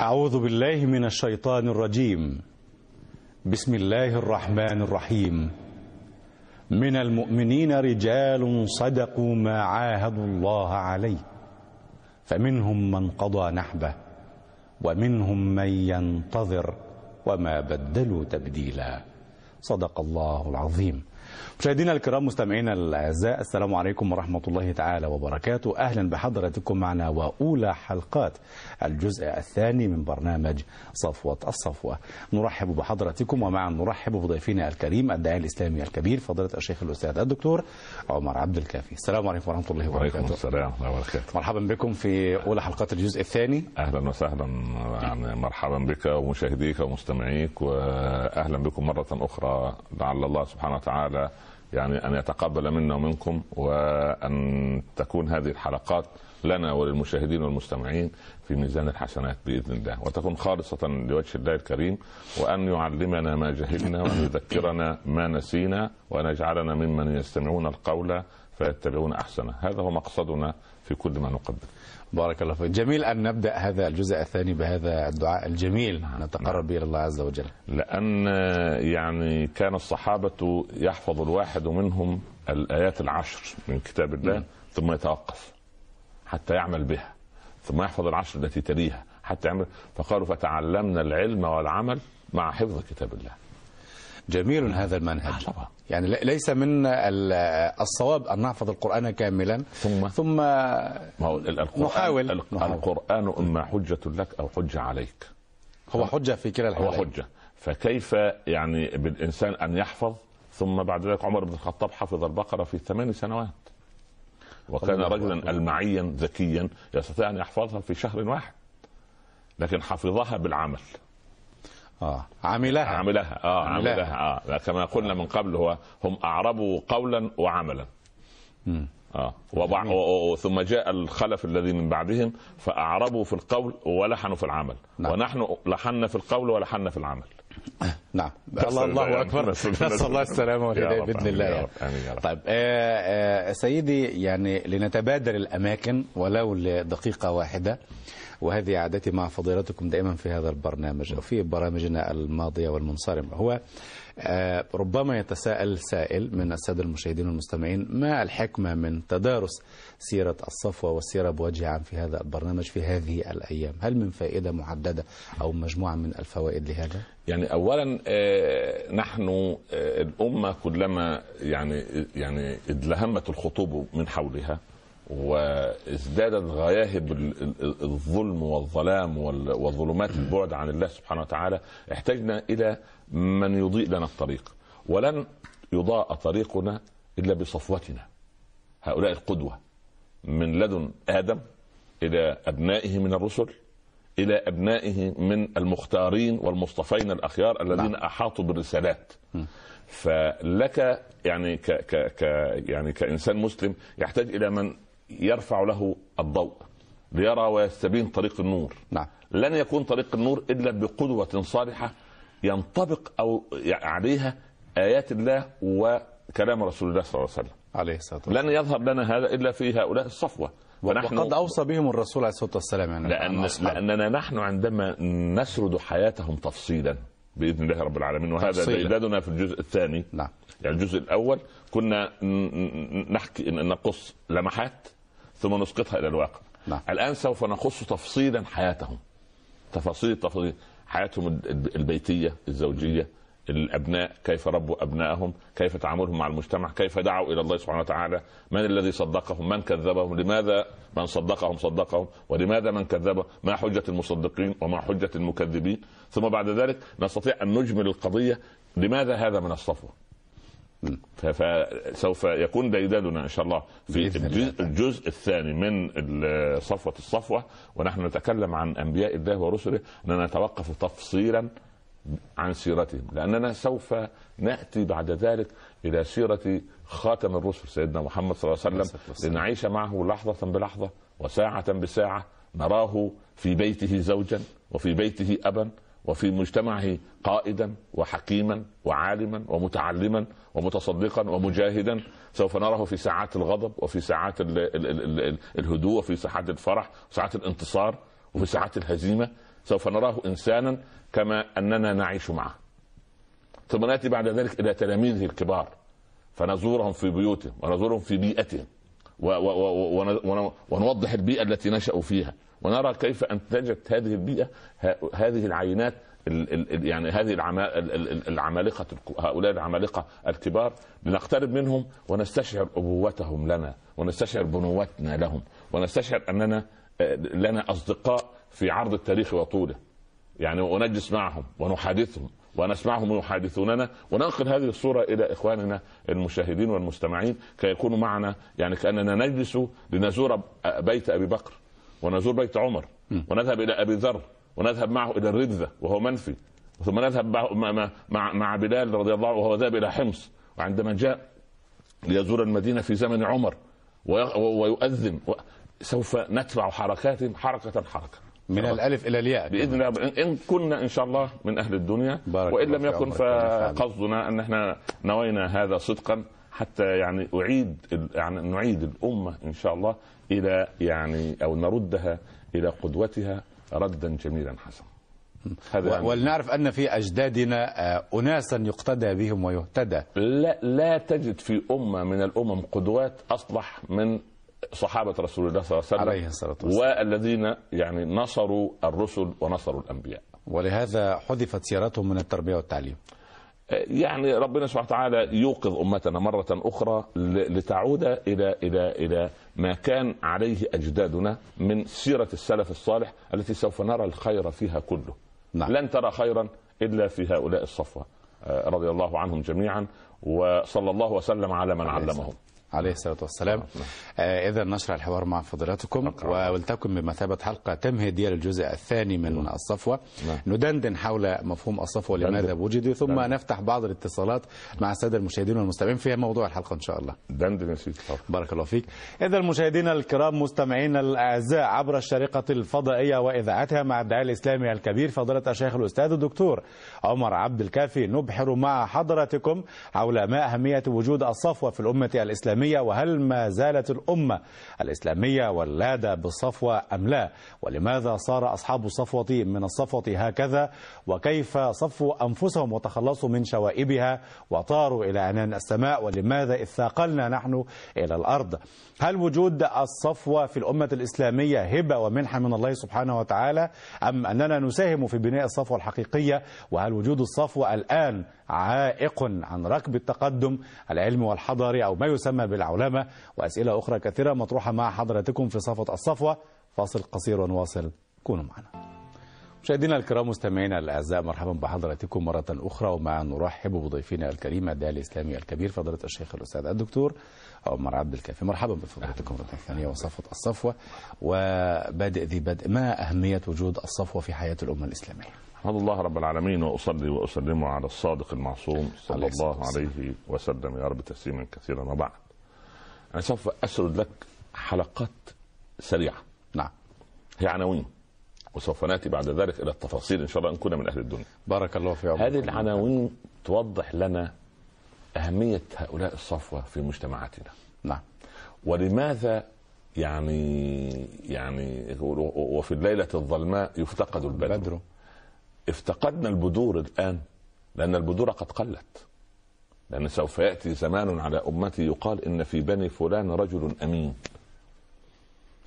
أعوذ بالله من الشيطان الرجيم. بسم الله الرحمن الرحيم. من المؤمنين رجال صدقوا ما عاهدوا الله عليه فمنهم من قضى نحبه ومنهم من ينتظر وما بدلوا تبديلا. صدق الله العظيم. مشاهدينا الكرام مستمعينا الأعزاء السلام عليكم ورحمة الله تعالى وبركاته. أهلا بحضراتكم معنا وأولى حلقات الجزء الثاني من برنامج صفوة الصفوة. نرحب بحضراتكم ومعا نرحب بضيفنا الكريم الداعي الإسلامي الكبير فضيلة الشيخ الأستاذ الدكتور عمر عبد الكافي. السلام عليكم ورحمة الله وعليكم وبركاته السلام ورحمة الله وبركاته. مرحبا بكم في أولى حلقات الجزء الثاني. أهلا وسهلا يعني مرحبا بك ومشاهديك ومستمعيك واهلا بكم مرة أخرى لعل الله سبحانه وتعالى يعني أن يتقبل منا ومنكم وأن تكون هذه الحلقات لنا وللمشاهدين والمستمعين في ميزان الحسنات بإذن الله. وتكون خالصة لوجه الله الكريم وأن يعلمنا ما جهلنا وأن يذكرنا ما نسينا وأن يجعلنا ممن يستمعون القول فيتبعون أحسنه. هذا هو مقصدنا في كل ما نقدم. بارك الله فيك. جميل أن نبدأ هذا الجزء الثاني بهذا الدعاء الجميل. نتقرب به إلى الله عز وجل. لأن يعني كان الصحابة يحفظ الواحد منهم الآيات العشر من كتاب الله ثم يتوقف حتى يعمل بها ثم يحفظ العشر التي تليها حتى يعمل. فقالوا فتعلمنا العلم والعمل مع حفظ كتاب الله. جميل هذا المنهج. طبعا. يعني ليس من ال- الصواب أن نحفظ القرآن كاملا. ثم؟ ثم هو القرآن نحاول. ال- نحاول. القرآن إما حجة لك أو حجة عليك. هو حجة في كلا هو الحالين حجة. فكيف يعني بالإنسان أن يحفظ؟ ثم بعد ذلك عمر بن الخطاب حفظ البقرة في ثمان سنوات. وكان رجلا أكبر. المعيا ذكيا يستطيع أن يحفظها في شهر واحد. لكن حفظها بالعمل. آه. عملها عملها آه عملها. عملها آه. كما قلنا من قبل هو هم أعربوا قولا وعملا. مم. آه. وبع... و... و... ثم جاء الخلف الذي من بعدهم فأعربوا في القول ولحنوا في العمل. نعم. ونحن لحنا في القول ولحنا في العمل. نعم. الله الله أكبر. نسال الله السلامه والهدايه بإذن الله. يعني. طيب آه آه سيدي يعني لنتبادل الأماكن ولو لدقيقة واحدة وهذه عادتي مع فضيلتكم دائما في هذا البرنامج أو في برامجنا الماضية والمنصرمه هو آه ربما يتساءل سائل من السادة المشاهدين والمستمعين ما الحكمة من تدارس سيرة الصفوة والسيره بوجه عام في هذا البرنامج في هذه الأيام؟ هل من فائدة محددة أو مجموعة من الفوائد لهذا؟ يعني اولا نحن آه، الأمة كلما يعني يعني ادلهمت الخطوب من حولها وازدادت غياهب ال- ال- الظلم والظلام وال- وظلمات البعد عن الله سبحانه وتعالى احتجنا إلى من يضيء لنا الطريق. ولن يضاء طريقنا إلا بصفوتنا. هؤلاء القدوة من لدن آدم إلى أبنائه من الرسل إلى أبنائه من المختارين والمصطفين الأخيار الذين نعم. أحاطوا بالرسالات. فلك يعني ك ك ك يعني كإنسان مسلم يحتاج إلى من يرفع له الضوء ليرى ويستبين طريق النور. نعم. لن يكون طريق النور إلا بقدوة صالحة ينطبق أو عليها آيات الله وكلام رسول الله صلى الله عليه وسلم. عليه الصلاة والسلام. لن يظهر لنا هذا إلا في هؤلاء الصفوة. ونحن وقد أوصى بهم الرسول عليه الصلاة والسلام يعني لأن. لأننا نحن عندما نسرد حياتهم تفصيلا بإذن الله رب العالمين وهذا. ديدننا في الجزء الثاني نعم يعني الجزء الأول كنا نحكي نقص لمحات ثم نسقطها إلى الواقع نعم. الآن سوف نقص تفصيلا حياتهم تفاصيل تفاصيل حياتهم ال- البيتية الزوجية الأبناء كيف ربوا ابنائهم كيف تعاملهم مع المجتمع كيف دعوا إلى الله سبحانه وتعالى من الذي صدقهم من كذبهم لماذا من صدقهم صدقهم ولماذا من كذبهم ما حجة المصدقين وما حجة المكذبين ثم بعد ذلك نستطيع أن نجمل القضية لماذا هذا من الصفوة فسوف يكون ديدننا إن شاء الله في. الجزء, الجزء الثاني من صفوة الصفوة ونحن نتكلم عن أنبياء الله ورسله اننا نتوقف تفصيلا عن سيرتهم لأننا سوف نأتي بعد ذلك إلى سيرة خاتم الرسل سيدنا محمد صلى الله عليه وسلم. لنعيش معه لحظة بلحظة وساعة بساعة نراه في بيته زوجا وفي بيته ابا وفي مجتمعه قائدا وحكيما وعالما ومتعلما ومتصدقا ومجاهدا سوف نراه في ساعات الغضب وفي ساعات ال ال ال الهدوء وفي ساعات الفرح وساعات الانتصار وفي ساعات الهزيمة سوف نراه إنسانا كما أننا نعيش معه. ثم نأتي بعد ذلك إلى تلاميذه الكبار فنزورهم في بيوتهم ونزورهم في بيئتهم ونوضح البيئة التي نشأوا فيها ونرى كيف انتجت هذه البيئة هذه العينات ال- ال- ال- يعني هذه العما- ال- ال- العمالقة هؤلاء العمالقة الكبار لنقترب منهم ونستشعر أبوتهم لنا ونستشعر بنوتنا لهم ونستشعر أننا لنا أصدقاء في عرض التاريخ وطوله. يعني ونجلس معهم ونحادثهم ونسمعهم يحادثوننا وننقل هذه الصورة إلى إخواننا المشاهدين والمستمعين كي يكونوا معنا يعني كأننا نجلس لنزور بيت أبي بكر ونزور بيت عمر ونذهب إلى أبي ذر ونذهب معه إلى الرذه وهو منفي ثم نذهب مع مع مع, بلال رضي الله عنه وهو ذهب إلى حمص وعندما جاء ليزور المدينة في زمن عمر وي- ويؤذن سوف نتبع حركاتهم حركة حركة. من الألف إلى الياء. بإذن الله. إن- إن كنا إن شاء الله من أهل الدنيا. بارك وإن لم يكن. فقصدنا أن إحنا نوينا هذا صدقا حتى يعني أعيد يعني نعيد الأمة إن شاء الله إلى يعني أو نردها إلى قدوتها ردا جميلا حسنا. هذا يعني. ولنعرف أن في أجدادنا آه، اناسا يقتدى بهم ويهتدى. لا لا تجد في أمة من الأمم قدوات أصلح من صحابة رسول الله صلى الله عليه وسلم عليه الصلاة والسلام. والذين يعني نصروا الرسل ونصروا الأنبياء ولهذا حذفت سيرتهم من التربية والتعليم يعني ربنا سبحانه وتعالى يوقظ أمتنا مرة أخرى لتعود إلى إلى إلى ما كان عليه أجدادنا من سيرة السلف الصالح التي سوف نرى الخير فيها كله. نعم. لن ترى خيرا إلا في هؤلاء الصفوة آه، رضي الله عنهم جميعا وصلى الله وسلم على من علمهم. عليه الصلاة والسلام آه إذا نشرع الحوار مع أكرم. ولتكن بمثابة حلقة تمهيدية للجزء الثاني من الصفوة نعم. ندندن حول مفهوم الصفوة دندن. لماذا وجد ثم دندن. نفتح بعض الاتصالات مع السادة المشاهدين والمستمعين في موضوع الحلقة إن شاء الله دندن يا سيدي. بارك الله فيك إذا المشاهدين الكرام مستمعينا الأعزاء عبر الشريقة الفضائية وإذاعتها مع الداعي الإسلامي الكبير فضيلة الشيخ الأستاذ الدكتور عمر عبد الكافي نبحر مع حضراتكم حول ما أهمية وجود الصفوة في الأمة الإسلامية وهل ما زالت الأمة الإسلامية ولادة بالصفوة أم لا؟ ولماذا صار أصحاب الصفوة من الصفوة هكذا؟ وكيف صفوا أنفسهم وتخلصوا من شوائبها؟ وطاروا إلى عنان السماء ولماذا إذ ثاقلنا نحن إلى الأرض؟ هل وجود الصفوة في الأمة الإسلامية هبة ومنحة من الله سبحانه وتعالى؟ أم أننا نساهم في بناء الصفوة الحقيقية؟ وهل وجود الصفوة الآن عائق عن ركب التقدم العلمي والحضاري أو ما يسمى بالعولمة وأسئلة أخرى كثيرة مطروحة مع حضراتكم في صفوة الصفوة. فاصل قصير ونواصل. كونوا معنا. مشاهدينا الكرام مستمعينا الأعزاء مرحبا بحضراتكم مرة أخرى. ومع نرحب بضيفنا الكريم الداعي الإسلامي الكبير فضيلة الشيخ الأستاذ الدكتور عمر عبد الكافي. مرحبا بفضيلتكم مرة ثانية وصفوة الصفوة. وبادئ ذي بدء ما أهمية وجود الصفوة في حياة الأمة الإسلامية؟ احمد الله رب العالمين وأصلي وأسلم على الصادق المعصوم صلى الله عليه وسلم. يا رب تسليما كثيرا. وبعد أنا سوف أسرد لك حلقات سريعة. نعم. هي عناوين وسوف نأتي بعد ذلك إلى التفاصيل إن شاء الله إن كنا من أهل الدنيا. بارك الله في عمركم هذه العناوين توضح لنا أهمية هؤلاء الصفوة في مجتمعاتنا. نعم. ولماذا يعني يعني وفي الليلة الظلماء يفتقد البدر؟ بدر افتقدنا البذور الآن لأن البذور قد قلت. لأن سوف يأتي زمان على أمتي يقال إن في بني فلان رجل أمين.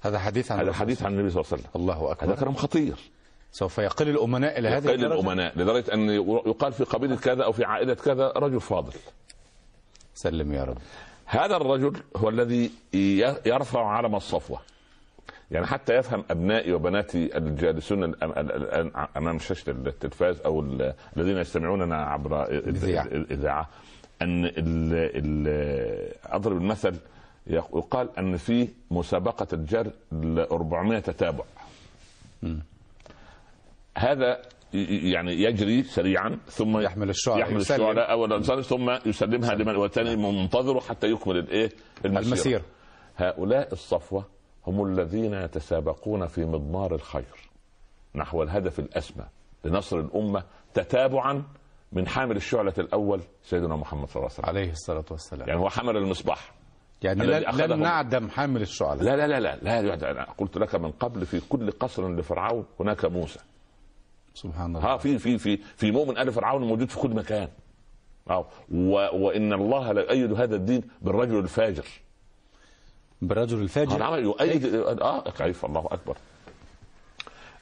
هذا حديث عن هذا حديث عن النبي صلى الله عليه وسلم. الله هذا اكبر كلام خطير. سوف يقل الأمناء إلى هذه قيل الدرجة؟ الأمناء لدرجة أن يقال في قبيلة كذا أو في عائلة كذا رجل فاضل. سلم يا رب. هذا الرجل هو الذي يرفع علم الصفوة. يعني حتى يفهم أبنائي وبناتي الجالسون الآن أمام شاشة التلفاز أو ال- الذين يستمعوننا عبر. الإذاعة. أن ال ال أضرب المثل يق- يقال أن في مسابقة الجر ل 400 تتابع. هذا ي- يعني يجري سريعا ثم يحمل الشعراء يحمل. الشعراء اولا ثم يسلمها لمن والثاني منتظره حتى يكمل الايه المسير هؤلاء الصفوة هم الذين يتسابقون في مضمار الخير نحو الهدف الأسمى لنصر الأمة تتابعا من حامل الشعلة الأول سيدنا محمد صلى الله عليه وسلم. عليه الصلاة والسلام. يعني هو حمل المصباح. يعني لن نعدم حامل الشعلاء لا لا لا لا لا أنا قلت لك من قبل في كل قصر لفرعون هناك موسى. سبحان الله. ها في في في في مؤمن آل فرعون موجود في كل مكان. آه و... وإن الله لا يؤيد هذا الدين بالرجل الفاجر. بالرجل الفاجر؟ العمل يؤيد آه كيف؟ الله أكبر.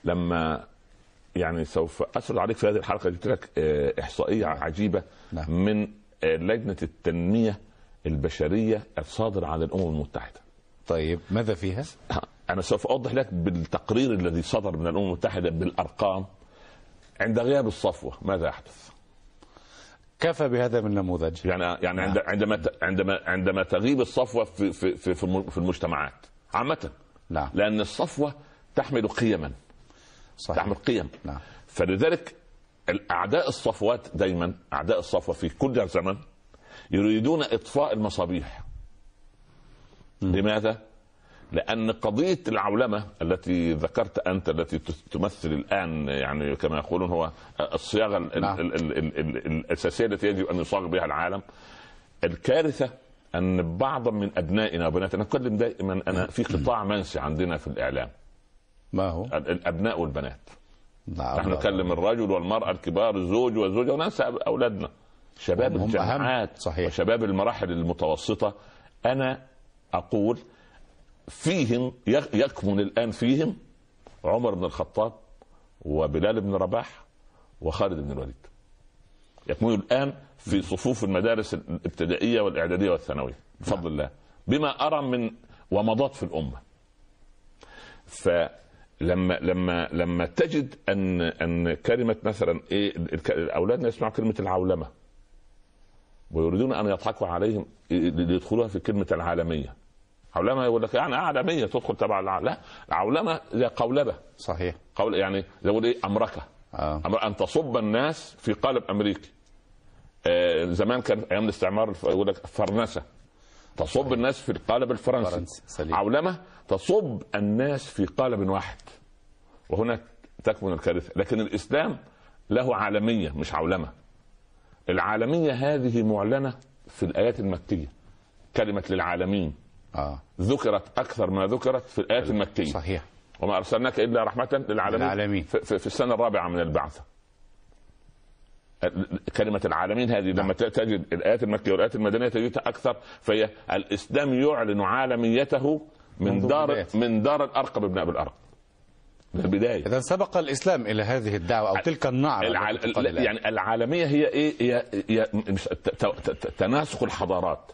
لما يعني سوف أسرد عليك في هذه الحلقة جبت لك آه، إحصائية عجيبة نعم. من آه، لجنة التنمية البشرية الصادرة عن الأمم المتحدة. طيب ماذا فيها؟ أنا سوف أوضح لك بالتقرير الذي صدر من الأمم المتحدة بالأرقام عند غياب الصفوة. ماذا يحدث؟ كفى بهذا من نموذج. يعني يعني عند عندما عندما عندما تغيب الصفوة في في في في المجتمعات. عامة. نعم. لأن الصفوة تحمل قيما. صحيح. تحمل قيم. نعم. فلذلك أعداء الصفوات دايما أعداء الصفوة في كل زمن يريدون إطفاء المصابيح. لماذا؟ لأن قضية العولمة التي ذكرت أنت التي تمثل الآن يعني كما يقولون هو الصياغة ال- نعم. ال- ال- ال- ال- الأساسية التي يجب أن يصاغ بها العالم. الكارثة أن بعضا من أبنائنا وبناتنا أتكلم دائما أنا في قطاع منسي عندنا في الإعلام. ما هو؟ ال- الأبناء والبنات. نعم نحن نكلم الرجل والمرأة الكبار الزوج والزوجة وننسى أولادنا. شباب. الجامعات صحيح. وشباب المراحل المتوسطة أنا أقول فيهم يك- يكمن الآن فيهم عمر بن الخطاب وبلال بن رباح وخالد بن الوليد. يكمنوا الآن في صفوف المدارس الابتدائية والإعدادية والثانوية بفضل الله. بما أرى من ومضات في الأمة. فلما لما لما تجد أن أن كلمة مثلا إيه اولادنا يسمعوا كلمة العولمة. ويريدون أن يضحكوا عليهم ليدخلوها في كلمة العالمية. عولمة يقول لك يعني عالمية تدخل تبع الع... لا العولمة زي قولبة. صحيح. قول يعني زي يقول إيه أمركة. آه. أن تصب الناس في قالب أمريكي. آه زمان كان أيام الاستعمار يقول لك فرنسه تصب الناس في القالب الفرنسي. عولمة تصب الناس في قالب واحد وهنا تكمن الكارثة. لكن الإسلام له عالمية مش عولمة. العالمية هذه معلنة في الآيات المكية. كلمة للعالمين. آه. ذكرت أكثر ما ذكرت في الآيات المكية. صحيح. وما أرسلناك إلا رحمة للعالمين, للعالمين. في, في, في السنة الرابعة من البعثة. كلمة العالمين هذه لما ت- تجد الآيات المكية والآيات المدنية تجدها أكثر فهي الإسلام يعلن عالميته من دار. من دار الأرقم ابن أبي الأرقم. من البداية. اذا سبق الإسلام إلى هذه الدعوة أو تلك النعره الع... التي تقال الآن. يعني العالمية هي إيه؟ هي, هي مش ت... ت... ت... تناسق الحضارات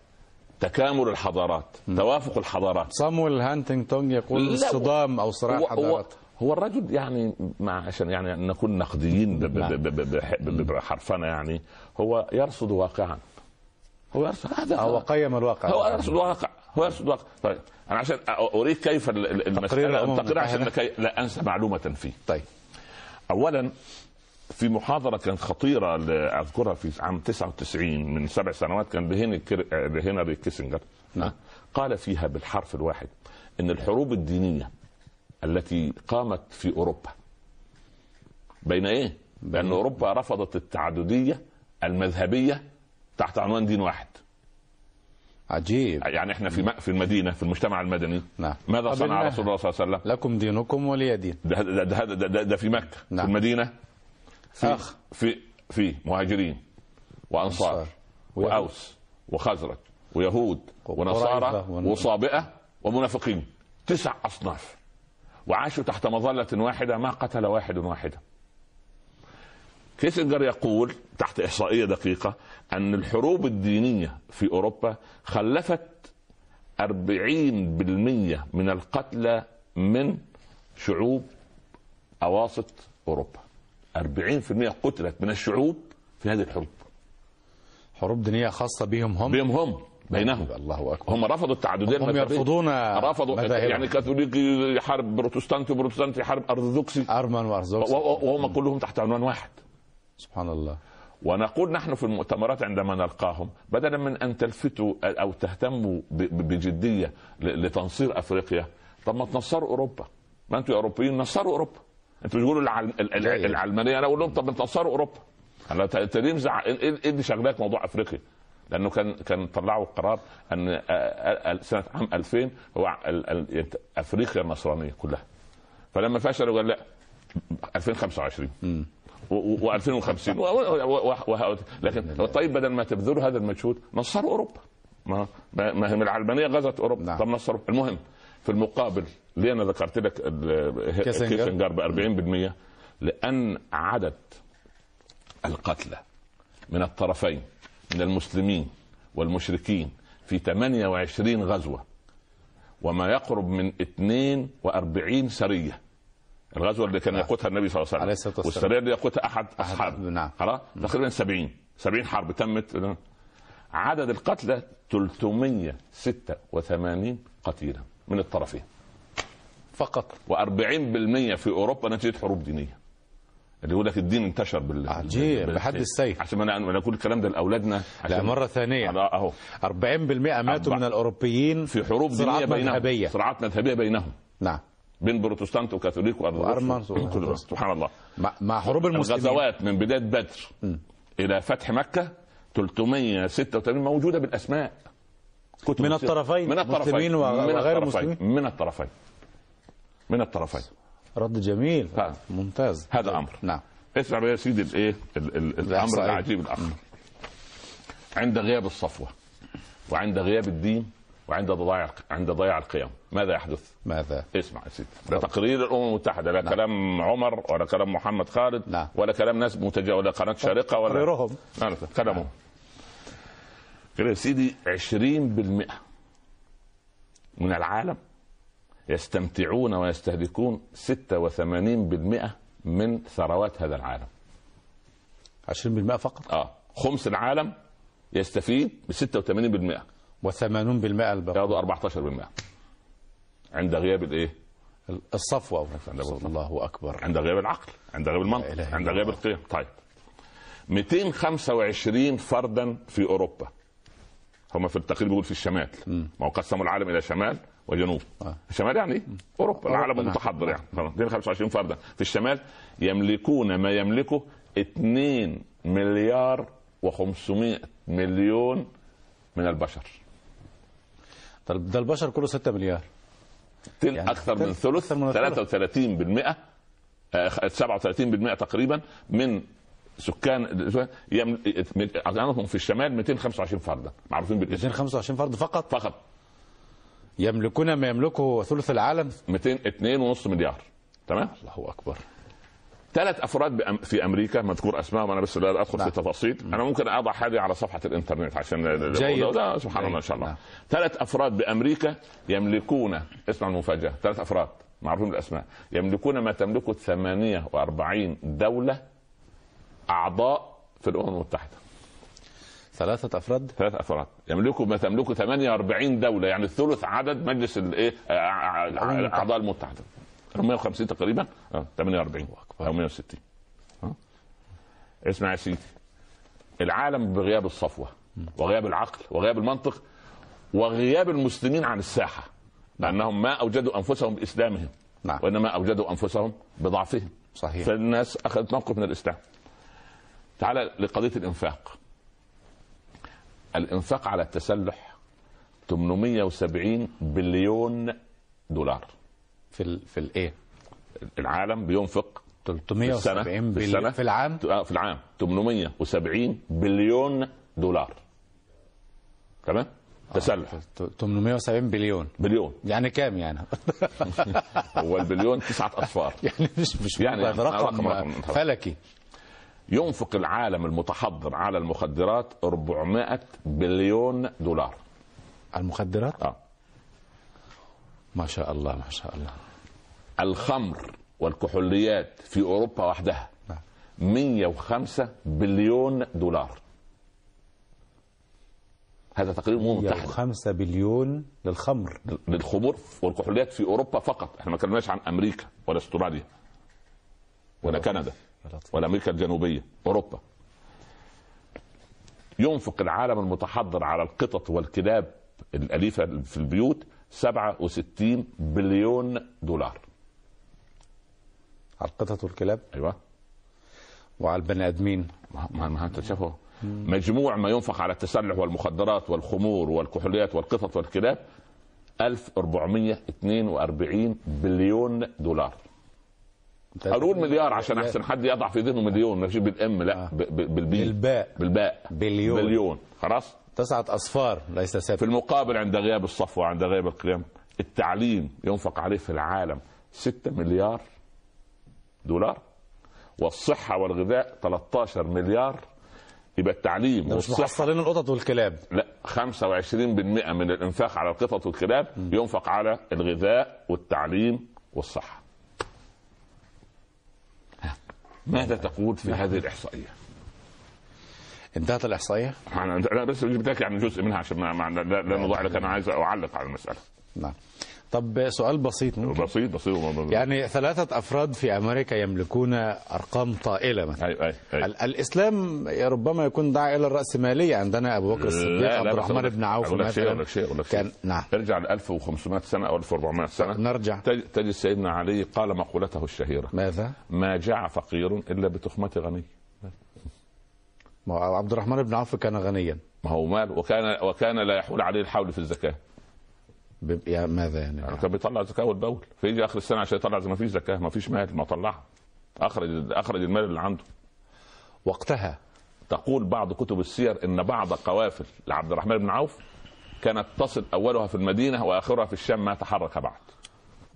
تكامل الحضارات توافق الحضارات. صامويل هانتنجتون يقول لا، صدام أو صراع هو, هو, حضارات. هو الرجل يعني مع عشان يعني نكون نقديين ب- ب- نعم. بحرفنا يعني هو يرصد واقعا. هو يرصد هذا هو قيم الواقع. هو يرصد واقع. هو يرصد واقع طيب أنا عشان أريد كيف ال- ال- المسألة التقرير عشان. لكي لا أنسى معلومة فيه طيب اولا في محاضرة كانت خطيرة أذكرها في عام 99 من سبع سنوات كان لهنري كيسنجر نعم. قال فيها بالحرف الواحد إن الحروب الدينية التي قامت في أوروبا بين إيه؟ لأن أوروبا رفضت التعددية المذهبية تحت عنوان دين واحد عجيب يعني إحنا في في المدينة في المجتمع المدني نعم. ماذا صنع. رسول الله صلى الله عليه وسلم؟ لكم دينكم ولي دين ده ده ده, ده, ده, ده في مكة نعم. في المدينة في أخ. في في مهاجرين وأنصار. وأوس وخزرج ويهود ونصارى ون- وصابئة ومنافقين تسع أصناف وعاشوا تحت مظلة واحدة ما قتل واحد واحدا كيسنجر يقول تحت إحصائية دقيقة أن الحروب الدينية في أوروبا خلفت 40% من القتلى من شعوب أواسط أوروبا. 40% قتلت من الشعوب في هذه الحروب. حروب دينية خاصة بهم هم؟ بهم هم بينهم. الله أكبر. هم رفضوا التعدديه هم. يرفضون رفضوا. يعني كاثوليكي يحارب بروتستانتي وبروتستانتي يحارب ارثوذكسي أرمن وأرثوذكس. و- و- وهم كلهم تحت عنوان واحد. سبحان الله. ونقول نحن في المؤتمرات عندما نلقاهم بدلا من أن تلفتوا أو تهتموا بجدية لتنصير أفريقيا طب ما تنصروا أوروبا. ما أنتم يا أوروبيين نصروا أوروبا. أنتوا بتقولوا العل... ال- ال- جيد. العلمانية أنا أقول لهم طب ما تنصروا أوروبا. أنا ت- تريم زع... إيه إيه اللي شغلاك موضوع أفريقيا؟ لأنه كان كان طلعوا قرار أن سنة عام 2000 هو أفريقيا النصرانيه كلها. فلما فشلوا قال لا 2025 و2050 لكن طيب بدل ما تبذلوا هذا المجهود نصروا أوروبا. ما ما هي العلمانية غزت أوروبا. نعم. طب نصروا. المهم في المقابل ليه أنا ذكرت لك. كيسنجر ب 40% لأن عدد القتلى من الطرفين من المسلمين والمشركين في 28 غزوة وما يقرب من 42 سرية. الغزوة اللي كان يقودها النبي صلى الله عليه وسلم. والسرية اللي يقودها احد اصحابه نعم. خلاص؟ تقريبا 70 70 حرب تمت. عدد القتلى 386 قتيلا من الطرفين. فقط. و40% في أوروبا نتيجة حروب دينية. اللي يقول لك الدين انتشر بال عجيب، بحد السيف. عشان ما أنا أقول الكلام ده لأولادنا. لا ثانية. أنا أهو. 40% ماتوا. من الأوروبيين في حروب دينية بينهم. صراعات مذهبية بينهم. نعم. بين بروتستانت وكاثوليك. كل- سبحان الله. مع, حروب المسلمين. الغزوات من بداية بدر إلى فتح مكة 386 موجودة بالأسماء. كتب من. الطرفين، من الطرفين. وغير الطرفين. مسلمين؟ من الطرفين. من الطرفين. رد جميل. ها. ممتاز. هذا أمر. نعم. اسمع بقى يا سيدي الإيه؟ ال- ال- الأمر. العجيب الآخر. عند غياب الصفوة وعند غياب الدين وعند ضياع عند ضياع القيم. ماذا يحدث؟ ماذا؟ اسمع يا سيدي. ده تقرير الأمم المتحدة لا كلام عمر ولا كلام محمد خالد نعم. ولا كلام ناس متجا ولا قناة شارقة ولا تقريرهم. لا لا كلامهم. يا سيدي 20% من العالم يستمتعون ويستهلكون 86% من ثروات هذا العالم. 20% فقط؟ آه. خمس العالم يستفيد ب 86% و80% الباقي. ياخذوا 14% عند غياب الإيه؟ غياب الله أكبر. عند غياب العقل عند غياب المنطق عند غياب. القيم. طيب. 225 فردا في أوروبا. هم في التقرير بيقول في الشمال. ما هو قسموا العالم إلى شمال وجنوب. آه. الشمال يعني أوروبا العالم نعم. المتحضر يعني. خلاص، 225 فردا. في الشمال يملكون ما يملكه 2 مليار و500 مليون من البشر. طيب ده البشر كله 6 مليار. يعني أكثر من ثلث من الثلث. 33% آه، 37% تقريبا من سكان. عددهم في الشمال 225 فردا معروفين بالاسم. 225 فرد فقط؟ فقط. يملكون ما يملكه ثلث العالم؟ 200 2.5 مليار. تمام؟ الله أكبر. ثلاث افراد. في أمريكا مذكور اسمائهم أنا بس لا ادخل نعم. في تفاصيل أنا ممكن اضع هذه على صفحة الانترنت عشان جيد. لا سبحان الله إن شاء الله نعم. ثلاث افراد بأمريكا يملكون اسمع المفاجأة ثلاث افراد معروفين بالأسماء يملكون ما تملكه 48 دولة أعضاء في الأمم المتحدة ثلاثة أفراد ثلاث افراد يملكوا ما تملكه 48 دولة يعني ثلث عدد مجلس الايه آه، آه، المتحدة. الاعضاء المتحده 150 تقريبا. آه، 48 أكبر. أو 160 آه. اسمع يا سيدي. العالم بغياب الصفوة وغياب العقل وغياب المنطق وغياب المسلمين عن الساحة لأنهم ما أوجدوا أنفسهم بإسلامهم نعم. وإنما أوجدوا أنفسهم بضعفهم. صحيح. فالناس أخذت موقف من الإسلام. تعال لقضية الإنفاق. الإنفاق على التسلح 870 بليون دولار. في ال... في الايه العالم بينفق في السنة 370 في بليون السنة. في العام؟ آه، في العام. 870 بليون دولار. تمام؟ تسلح. 870 بليون. بليون. يعني كام يعني؟ هو البليون تسعة أصفار يعني مش مش يعني رقم- رقم. فلكي. ينفق العالم المتحضر على المخدرات 400 بليون دولار. المخدرات؟ آه. ما شاء الله ما شاء الله. الخمر والكحوليات في أوروبا وحدها نعم. 105 بليون دولار. هذا تقرير الامم المتحده 105 بليون للخمر. للخمور والكحوليات في أوروبا فقط. إحنا ما كلمناش عن أمريكا ولا أستراليا ولا كندا. ولا أمريكا الجنوبية أوروبا. ينفق العالم المتحضر على القطط والكلاب الأليفة في البيوت 67 بليون دولار. على القطط والكلاب أيوه. وعلى البني آدمين. ما ما أنت شايفه مجموع ما ينفق على التسلح والمخدرات والخمور والكحوليات والقطط والكلاب 1442 بليون دولار. هنقول مليار عشان. أحسن حد يضع في ذهنه مليون مش بال M لا آه. بال B. بالباء. بالباء. billion. billion. خلاص؟ تسعة أصفار ليس في ستة المقابل عند غياب الصفوة وعند غياب القيم التعليم ينفق عليه في العالم 6 مليار دولار والصحة والغذاء 13 مليار. يبقى التعليم مش محصلين القطط والكلاب. لا 25% من الإنفاق على القطط والكلاب ينفق على الغذاء والتعليم والصحة. ماذا تقول في هذه الإحصائية؟ انتهت الإحصائية؟ أنا أنا بس جبت لك يعني جزء منها عشان ما ما- لا لا أنا عايز أعلق على المسألة. نعم. طب سؤال بسيط ممكن. بسيط بسيط. يعني ثلاثة أفراد في أمريكا يملكون أرقام طائلة مثلا. أي أي أي. ال- الإسلام ربما يكون دعا إلى الرأسمالية عندنا أبو بكر الصديق لا عبد لا الرحمن بن عوف أقول لك شيء أقول لك شيء أقول لك شيء. كان نعم. ارجع ل 1500 سنة أو 1400 سنة. نرجع. تج- تجد سيدنا علي قال مقولته الشهيرة. ماذا؟ ما جاع فقير إلا بتخمة غني. ما هو عبد الرحمن بن عوف كان غنيا. ما هو مال وكان وكان لا يحول عليه الحول في الزكاة. ب- يا ماذا يعني؟ يعني كان بيطلع زكاة والبول. فيجي آخر السنة عشان يطلع زي ما فيش زكاة ما فيش مال ما طلعها. أخرج أخرج المال اللي عنده. وقتها تقول بعض كتب السير إن بعض قوافل لعبد الرحمن بن عوف كانت تصل أولها في المدينة وآخرها في الشام ما تحرك بعد.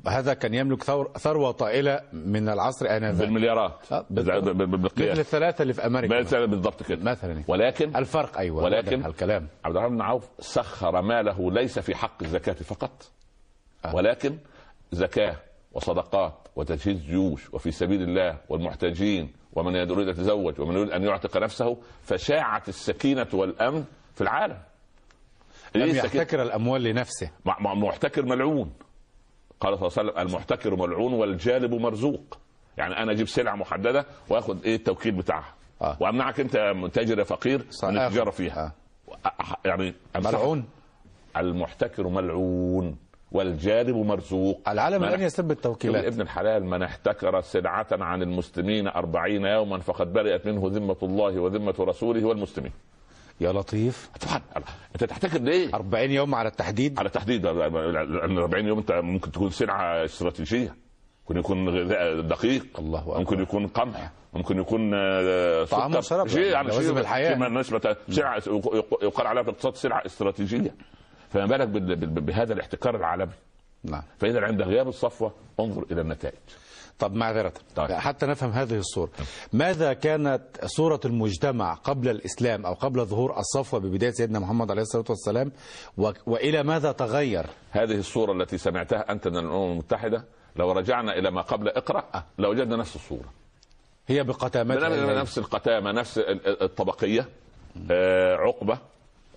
هذا كان يملك ثروة طائلة من العصر آنذاك. بالمليارات. آه، بال- بال- بال- مثل الثلاثة اللي في أمريكا. مثلا بالضبط كده. مثلا. ولكن الفرق أيوة ولكن- الكلام. عبد الرحمن بن عوف سخر ماله ليس في حق الزكاة فقط آه. ولكن زكاة وصدقات وتجهيز جيوش وفي سبيل الله والمحتاجين ومن يريد يتزوج ومن يريد أن يعتق نفسه فشاعت السكينة والأمن في العالم. لم السكينة؟ يحتكر الأموال لنفسه. محتكر ملعون. قال صلى الله عليه وسلم المحتكر ملعون والجالب مرزوق. يعني أنا أجيب سلعة محددة واخد إيه التوكيل بتاعها. آه. وأمنعك أنت تاجر يا فقير من. التجارة فيها. آه. يعني ملعون. المحتكر ملعون والجالب مرزوق. العالم الآن يسب التوكيلات. ابن الحلال من احتكر سلعة عن المسلمين أربعين يوما فقد برئت منه ذمة الله وذمة رسوله والمسلمين. يا لطيف. طبعا انت تحتكر ليه؟ 40 يوم على التحديد. على تحديد لأن 40 يوم انت ممكن تكون سلعة استراتيجيه ممكن يكون غذاء دقيق. الله أكبر. ممكن يكون قمح. ممكن يكون آه، طعام. وشراب. شيء يعني لوازم شيء الحياة. شيء نسبة سلعة يقال عليها في الاقتصاد سلعة استراتيجية. فما بالك بال- بال- بهذا الاحتكار العالمي. نعم. فإذا عند غياب الصفوة انظر إلى النتائج. طب معذرة طيب. حتى نفهم هذه الصورة. ماذا كانت صورة المجتمع قبل الإسلام أو قبل ظهور الصفوة ببداية سيدنا محمد عليه الصلاة والسلام؟ و... وإلى ماذا تغير؟ هذه الصورة التي سمعتها أنت من الأمم المتحدة لو رجعنا إلى ما قبل اقرأ لوجدنا نفس الصورة. هي بقتامتها. نفس القتامة نفس ال- ال- الطبقية. آه، عقبة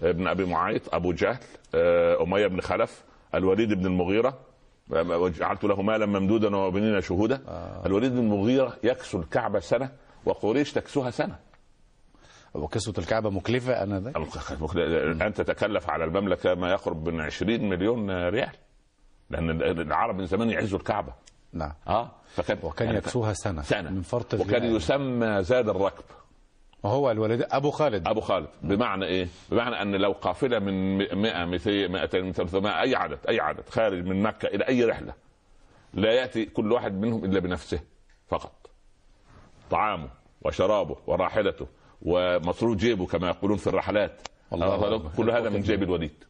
ابن أبي معيط أبو جهل آه، أمية بن خلف الوليد بن المغيرة وجعلت له مالا ممدودا وبنين شهودا. الوليد بن المغيرة يكسو الكعبة سنة وقريش تكسوها سنة. وكسوة الكعبة مكلفة أنا ذا الآن تتكلف على المملكة ما يقرب من 20 مليون ريال. لأن العرب من زمان يعزوا الكعبة. نعم. آه. فكان وكان يعني يكسوها سنة سنة. من فرط وكان. يسمى زاد الركب. وهو الولد أبو خالد. أبو خالد. بمعنى إيه؟ بمعنى أن لو قافلة من 100 200 200 300 أي عدد أي عدد خارج من مكة إلى أي رحلة لا يأتي كل واحد منهم إلا بنفسه فقط. طعامه وشرابه وراحلته ومصروف جيبه كما يقولون في الرحلات. الله الله أكبر. كل هذا من جيب الوليد.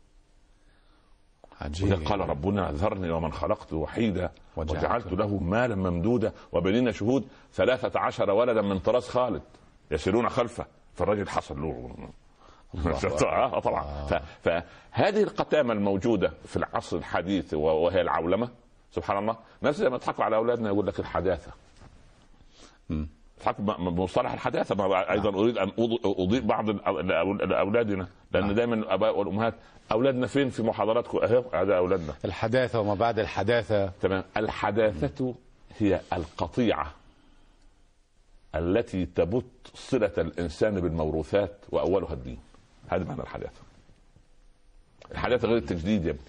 عجيب. قال ربنا ذرني ومن خلقت وحيدا وجعلت له. مالا ممدودا وبنين شهود ثلاثة عشر ولدا من طراز خالد. يسيرون خلفه فالرجل حصل له آه، طبعا. ف- فهذه القتامة الموجودة في العصر الحديث وهي العولمة سبحان الله ناس زي ما يضحكوا على أولادنا يقول لك الحداثة. مم. يضحكوا ب- بمصطلح الحداثة. ما أيضا أريد أن أض- أضيء بعض لأولادنا لأن نعم. دائما الآباء والأمهات أولادنا فين؟ في محاضراتكم أهو هذا أولادنا. الحداثة وما بعد الحداثة. تمام. الحداثة هي القطيعة. التي تبت صلة الإنسان بالموروثات وأولها الدين. هذا معنى الحداثة الحداثة غير التجديد يا ابني.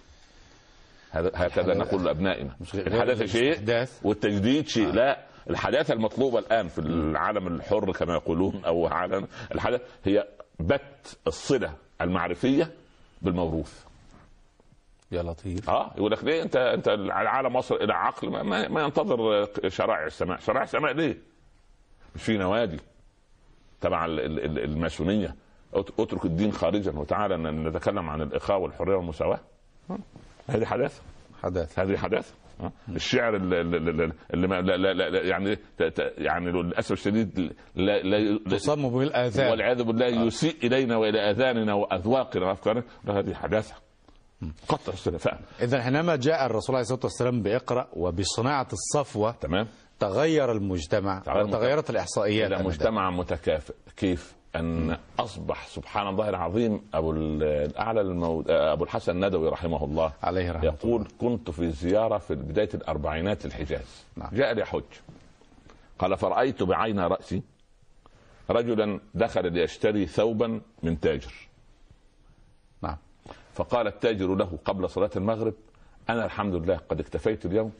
هذا هكذا نقول لأبنائنا. الحداثة شيء. والتجديد شيء. لا الحداثة المطلوبة الآن في العالم الحر كما يقولون أو عالم الحداثة هي بت الصلة المعرفية بالموروث. يا لطيف. آه يقول لك ليه؟ انت أنت العالم وصل إلى عقل ما, ما, ينتظر شرائع السماء. شرائع السماء ليه؟ في نوادي تبع ال- ال- ال- الماسونية. اترك الدين خارجا. وتعالى نتكلم عن الإخاء والحرية والمساواة؟ هذه حداثة. حدث هذه حداثة؟ الشعر اللي, ما لا لا لا يعني يعني للأسف الشديد لا لا تصم بالآذان. والعياذ بالله يسيء إلينا وإلى آذاننا وأذواقنا. وافكارنا هذه حداثة. قطع السلفاء. اذا حينما جاء الرسول عليه الصلاة والسلام بإقرأ وبصناعة الصفوة تمام. تغير المجتمع تغير وتغيرت الإحصائيات إلى. مجتمع متكافئ كيف أن أصبح سبحان الله العظيم أبو ال- الأعلى المو... أبو الحسن الندوي رحمه الله عليه رحمة يقول كنت في زيارة في بداية الأربعينات الحجاز نعم. جاء ليحج قال فرأيت بعين رأسي رجلا دخل ليشتري ثوبا من تاجر. نعم. فقال التاجر له قبل صلاة المغرب أنا الحمد لله قد اكتفيت اليوم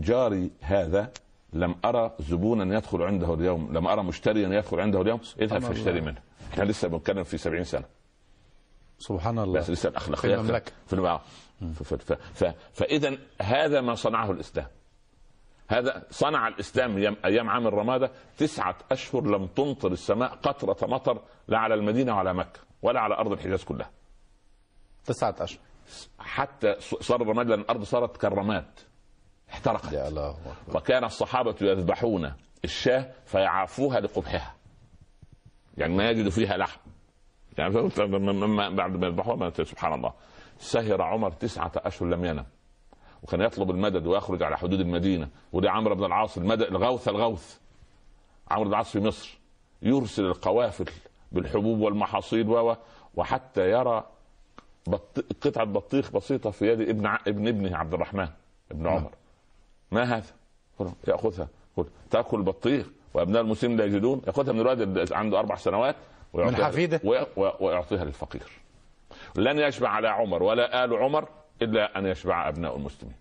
جاري هذا لم أرى زبونا يدخل عنده اليوم لم أرى مشتريا يدخل عنده اليوم اذهب. فاشتري منه. إحنا لسه بنتكلم في سبعين سنة. سبحان الله. بس لسه الأخلاقيات في. في المملكة ف- ف- ف- ف- فإذا هذا ما صنعه الإسلام. هذا صنع الإسلام أيام- أيام عام الرمادة. تسعة أشهر لم تمطر السماء قطرة مطر لا على المدينة ولا مكة ولا على أرض الحجاز كلها. تسعة أشهر. حتى صار الرماد لأن الأرض صارت كالرماد. احترقت. الله. وكان الصحابة يذبحون الشاة فيعافوها لقبحها. يعني ما يجد فيها لحم. يعني بعد ما يذبحوها سبحان الله. سهر عمر تسعة أشهر لم ينم. وكان يطلب المدد ويخرج على حدود المدينة. ولعمرو عمرو بن العاص المدد الغوث الغوث. عمرو بن العاص في مصر. يرسل القوافل بالحبوب والمحاصيل و وحتى يرى بط... قطعة بطيخ بسيطة في يد ابن ع... ابن ابنه عبد الرحمن ابن عمر. ما هذا؟ قل تأكل البطيخ وأبناء المسلمين لا يجدون يأخذها من الولد عنده أربع سنوات ويعطيها- من حفيده؟ وي... وي... ويعطيها للفقير لن يشبع على عمر ولا آل عمر إلا أن يشبع أبناء المسلمين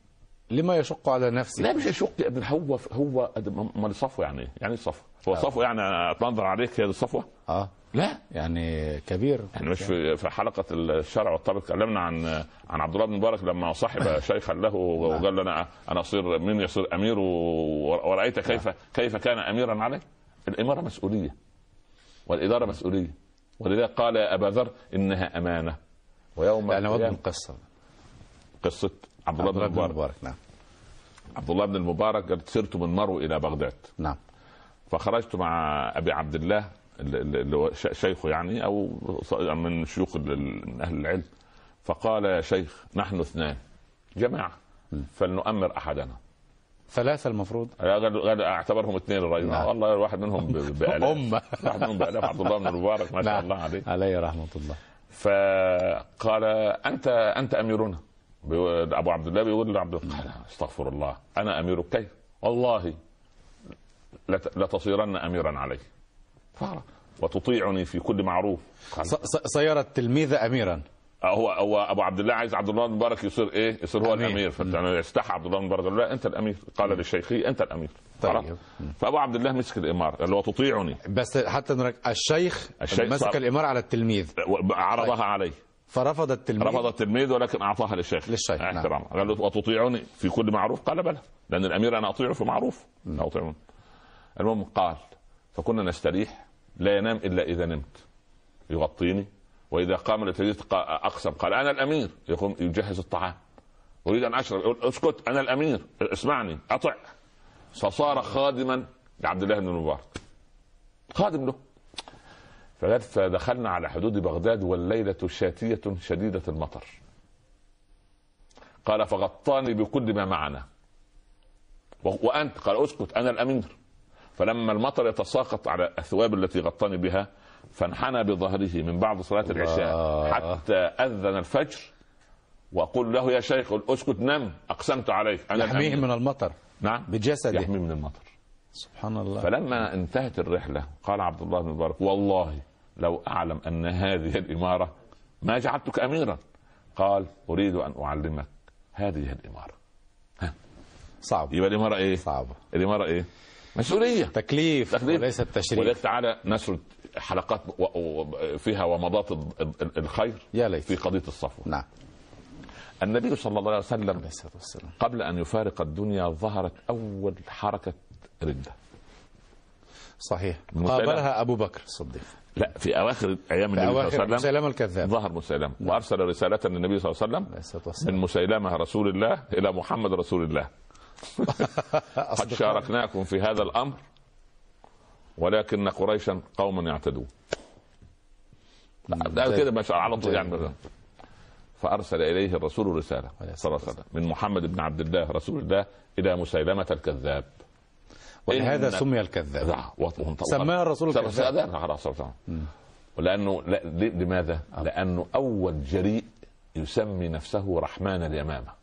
لما يشق على نفسه لا مش يشق يا ابن هو هو امال الصفوه يعني إيه؟ يعني إيه الصفوه؟ هو الصفوه يعني اتنظر عليك هي دي الصفوة؟ آه لا يعني كبير. إحنا مش في في حلقة الشرع والطبع تكلمنا عن عن عبد الله بن مبارك لما صاحب شيخا له وقال لنا أنا أصير من يصير أمير ورأيت كيف كيف كان أميرا عليه؟ الإمارة مسؤولية والإدارة مسؤولية. ولذلك قال يا أبا ذر إنها أمانة. ويوم يعني وضع القصة. قصة عبد الله بن المبارك مبارك. نعم. عبد الله بن المبارك قال سرت من مرو إلى بغداد. نعم. فخرجت مع أبي عبد الله اللي هو شيخه يعني أو من شيوخ من أهل العلم. فقال يا شيخ نحن اثنان. جماعة. فلنؤمر أحدنا. ثلاثة المفروض؟ قال أعتبرهم اثنين الرجل نعم. والله الواحد منهم ب- بالاف أمة واحد منهم بالاف عبد الله بن المبارك ما شاء نعم. الله عليه. عليه رحمة الله. فقال انت أميرنا. بيقول- أبو عبد الله بيقول لعبد الله قال أستغفر الله. أنا أميرك. كيف؟ والله لت- لتصيرن أميرا علي فعلا. وتطيعني في كل معروف. قال ص- ص- صير التلميذ أميرا. هو هو أبو عبد الله عايز عبد الله بن مبارك يصير إيه؟ يصير هو أمير. الأمير. فاستحى عبد الله بن مبارك. لا أنت الأمير. قال للشيخي أنت الأمير. طيب. فأبو عبد الله مسك الإمارة قال له وتطيعني بس حتى نرك... الشيخ, الشيخ مسك صار- الإمارة على التلميذ. عرضها عليه. فرفض التلميذ. رفض التلميذ ولكن أعطاها للشيخ. للشيخ، نعم. احترام. قال له وتطيعني في كل معروف؟ قال بلى. لأن الأمير أنا اطيعه في معروف. اطيعه المهم قال فكنا نستريح. لا ينام إلا إذا نمت. يغطيني. وإذا قام قا- أقسم. قال أنا الأمير. يقوم يجهز الطعام. أريد أن أشرب. يقول اسكت. أنا الأمير. اسمعني. أطع. فصار خادما لعبد الله بن المبارك خادم له. فدخلنا على حدود بغداد والليلة شاتية شديدة المطر. قال فغطاني بكل ما معنا. و- وأنت؟ قال اسكت. أنا الأمير. فلما المطر يتساقط على الثواب التي غطاني بها فانحنى بظهره من بعد صلاة العشاء. حتى أذن الفجر وأقول له يا شيخ اسكت نم أقسمت عليك أنا يحميه. من المطر. نعم. بجسده. يحميه من المطر. سبحان الله فلما انتهت الرحلة قال عبد الله بن مبارك والله لو أعلم أن هذه الإمارة ما جعلتك أميرا. قال أريد أن أعلمك هذه الإمارة. صعب. يبقى الإمارة إيه؟ صعب. الإمارة إيه؟ مسؤولية. تكليف, تكليف. وليس التشريف. ولذلك تعالى نسرد حلقات فيها ومضات ال- ال- الخير يا ليت. في قضية الصفوة. نعم. النبي صلى الله عليه وسلم قبل أن يفارق الدنيا ظهرت أول حركة ردة. صحيح. قابلها أبو بكر الصديق. لا في أواخر أيام النبي صلى الله عليه وسلم مسيلمة الكذاب. ظهر مسيلمة. وأرسل رسالة للنبي صلى الله عليه وسلم من مسيلمة رسول الله إلى محمد رسول الله. قد. شاركناكم في هذا الأمر ولكن قريشا قوم يعتدون. ده كده مش على طول يعني. فأرسل إليه الرسول رسالة صلى الله عليه وسلم من محمد بن عبد الله رسول الله إلى مسيلمة الكذاب. ولهذا سمي الكذاب. سماها الرسول الكذاب. صلى- خلاص خلاص خلاص. لأنه لا ليه- لماذا؟ لأنه أول جريء يسمي نفسه رحمن اليمامة.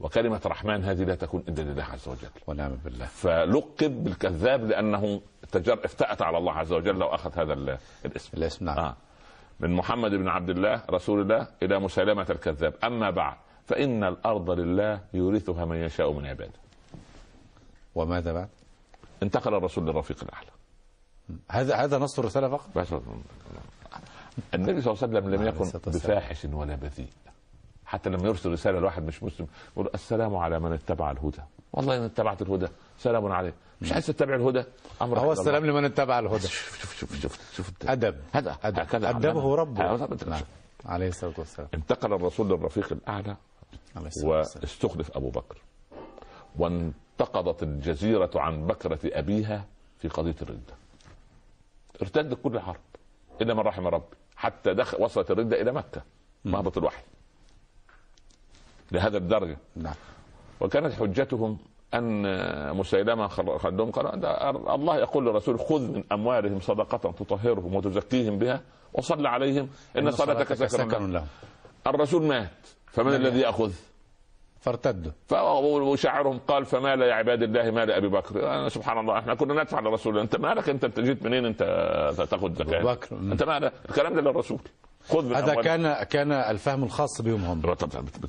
وكلمة رحمن هذه لا تكون إلا لله عز وجل. ونعم بالله. فلقب بالكذاب لأنه تجر افتأت على الله عز وجل واخذ هذا ال- الاسم. الاسم نعم. آه. من محمد بن عبد الله رسول الله إلى مسيلمه الكذاب. أما بعد فإن الأرض لله يورثها من يشاء من عباده وماذا بعد؟ انتقل الرسول للرفيق الأعلى. هذا هذا نص الرسالة فقط؟ النبي صلى الله عليه وسلم لم يكن. بفاحش ولا بذيء. حتى لما يرسل رسالة لواحد مش مسلم يقول السلام على من اتبع الهدى. والله إن اتبعت الهدى. سلام عليه. مش عايز تتبع الهدى؟ أمر هو السلام لمن اتبع الهدى. شوف شوف شوف شوف, شوف أدب. هذا هكذا. علمنا. ربه. نعم. عليه الصلاة والسلام. انتقل الرسول للرفيق الأعلى عليه الصلاة والسلام. واستخلف أبو بكر. وانتقضت الجزيرة عن بكرة أبيها في قضية الردة. ارتدت كل العرب الا من رحم ربي. حتى دخل وصلت الردة إلى مكة. مهبط الوحي. لهذا الدرجة. نعم. وكانت حجتهم أن مسيلمة خلهم قال الله يقول للرسول خذ من أموالهم صدقة تطهرهم وتزكيهم بها وصل عليهم. إن صلاتك سكن لهم. لهم. الرسول مات فمن نعم. الذي يأخذ؟ فارتدوا. وشاعرهم قال فما لا يا عباد الله ما لابي بكر. أنا سبحان الله إحنا كنا ندفع للرسول. أنت مالك؟ أنت جيت منين؟ أنت تأخذ زكاة؟ بكر. أنت مالك؟ الكلام ده للرسول. خذ من هذا. كان كان الفهم الخاص بهم هم.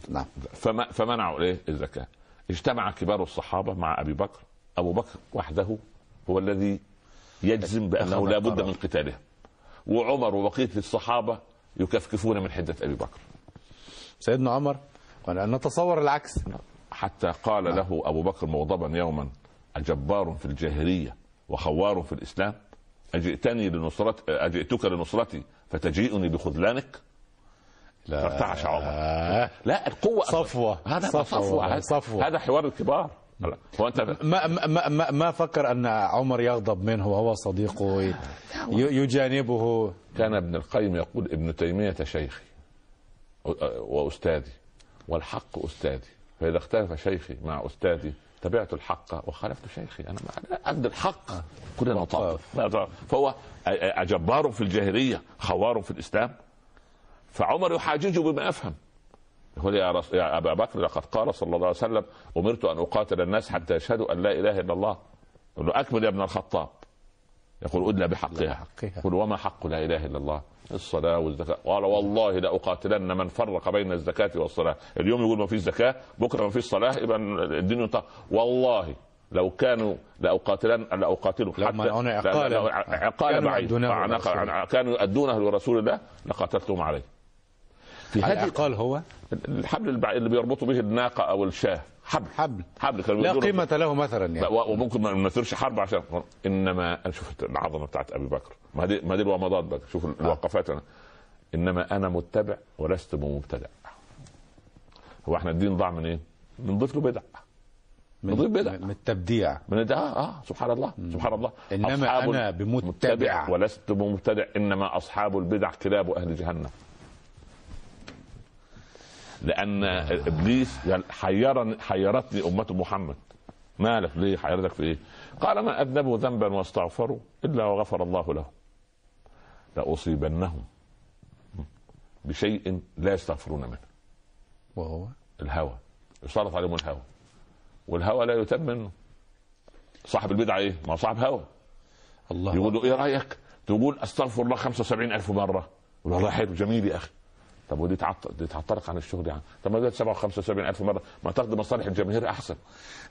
نعم. فما فمنعوا إيه الزكاه اجتمع كبار الصحابة مع أبي بكر. أبو بكر وحده هو الذي يجزم بأنه لا بد. من قتالهم وعمر وبقية الصحابة يكفكفون من حدة أبي بكر. سيدنا عمر نتصور العكس. حتى قال له أبو بكر مغضبا يوما أجبار في الجاهلية وخوار في الإسلام أجئتني لنصرت أجئتك لنصرتي فتجيئني بخذلانك لا. فارتعش عمر. آه. لا القوة صفوة. هذا صفوة. هذا, صفوة. هذا حوار الكبار. هو أنت ما ما ما, ما فكر أن عمر يغضب منه وهو صديقه ي- يجانبه. كان ابن القيم يقول ابن تيمية شيخي وأستاذي. والحق أستاذي. فإذا اختلف شيخي مع أستاذي تبعت الحق وخالفت شيخي. ما- عند الحق. كلنا نطاق فهو أجبار في الجاهلية خوار في الإسلام. فعمر يحاججه بما أفهم يقول يا, رس... يا أبا بكر لقد قال صلى الله عليه وسلم أمرت أن أقاتل الناس حتى يشهدوا أن لا إله إلا الله. يقول له أكمل يا ابن الخطاب. يقول بحقها. بحقها. يقول وما حق لا إله إلا الله؟ الصلاة والزكاة. قال والله لأقاتلن من فرق بين الزكاة والصلاة. اليوم يقول ما فيش زكاة بكرة ما فيش صلاة يبقى الدين ينطق والله لو كانوا لاقاتلن لاقاتلوا لو منعون عقالا. لا- لا- عقال كانوا بعيد. كانوا يؤدونه لرسول الله لقاتلتهم عليه. في هذه العقال هو؟ الحبل اللي بيربطوا به الناقة أو الشاة. حبل. حبل. حبل كانوا لا قيمة له مثلا يعني. وممكن ما نثيرش حرب عشان إنما شوف العظمة بتاعت أبي بكر. ما دي ما دي الومضات بقى. شوف الوقفات أنا. إنما أنا متبع ولست بمبتدع. هو إحنا الدين ضاع من إيه؟ نضيف له بدع. نضيف بدع. من التبديع. من آه, آه سبحان الله. سبحان الله. إنما أصحاب أنا بمتبع. ولست بمبتدع. إنما أصحاب البدع كلاب أهل جهنم. لأن إبليس قال حيرني حيرتني أمة محمد. مالك ليه؟ حيرتك في إيه؟ قال ما أذنبوا ذنبا واستغفروا إلا وغفر الله لهم. لأصيبنهم بشيء لا يستغفرون منه. وهو؟ الهوى. يسلط عليهم الهوى. والهوى لا يتم منه. صاحب البدعة إيه؟ ما صاحب هوى. الله. يقول له إيه رأيك؟ تقول أستغفر الله 75 ألف مرة. والله حلو جميل يا أخي. طب ودي تعط... دي تعطلك عن الشغل يعني. طب ما ده 75 ألف مرة ما تاخد مصالح الجماهير أحسن.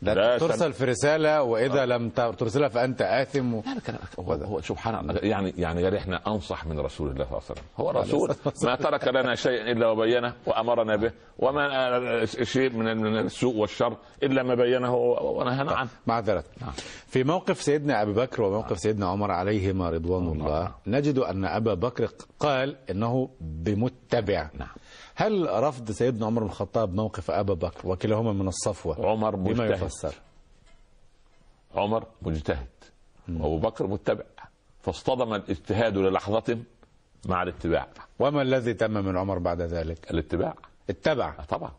ده لا ترسل في رسالة وإذا لم ت- ترسلها فأنت آثم و... يعني كان هو, هو سبحان الله. يعني يعني قال إحنا أنصح من رسول الله صلى الله عليه وسلم. هو رسول ما ترك لنا شيئا إلا وبينه وأمرنا به وما شيء من السوء والشر إلا ما بينه ونهانا عنه. معذرة. نعم. في موقف سيدنا أبي بكر وموقف سيدنا عمر عليهما رضوان الله نجد أن أبا بكر قال إنه بمتبع. نعم. هل رفض سيدنا عمر بن الخطاب موقف أبا بكر وكلاهما من الصفوة عمر بما مجتهد. يفسر؟ عمر مجتهد. وابو بكر متبع. فاصطدم الاجتهاد للحظة مع الاتباع. وما الذي تم من عمر بعد ذلك؟ الاتباع. اتبع. آه طبعا.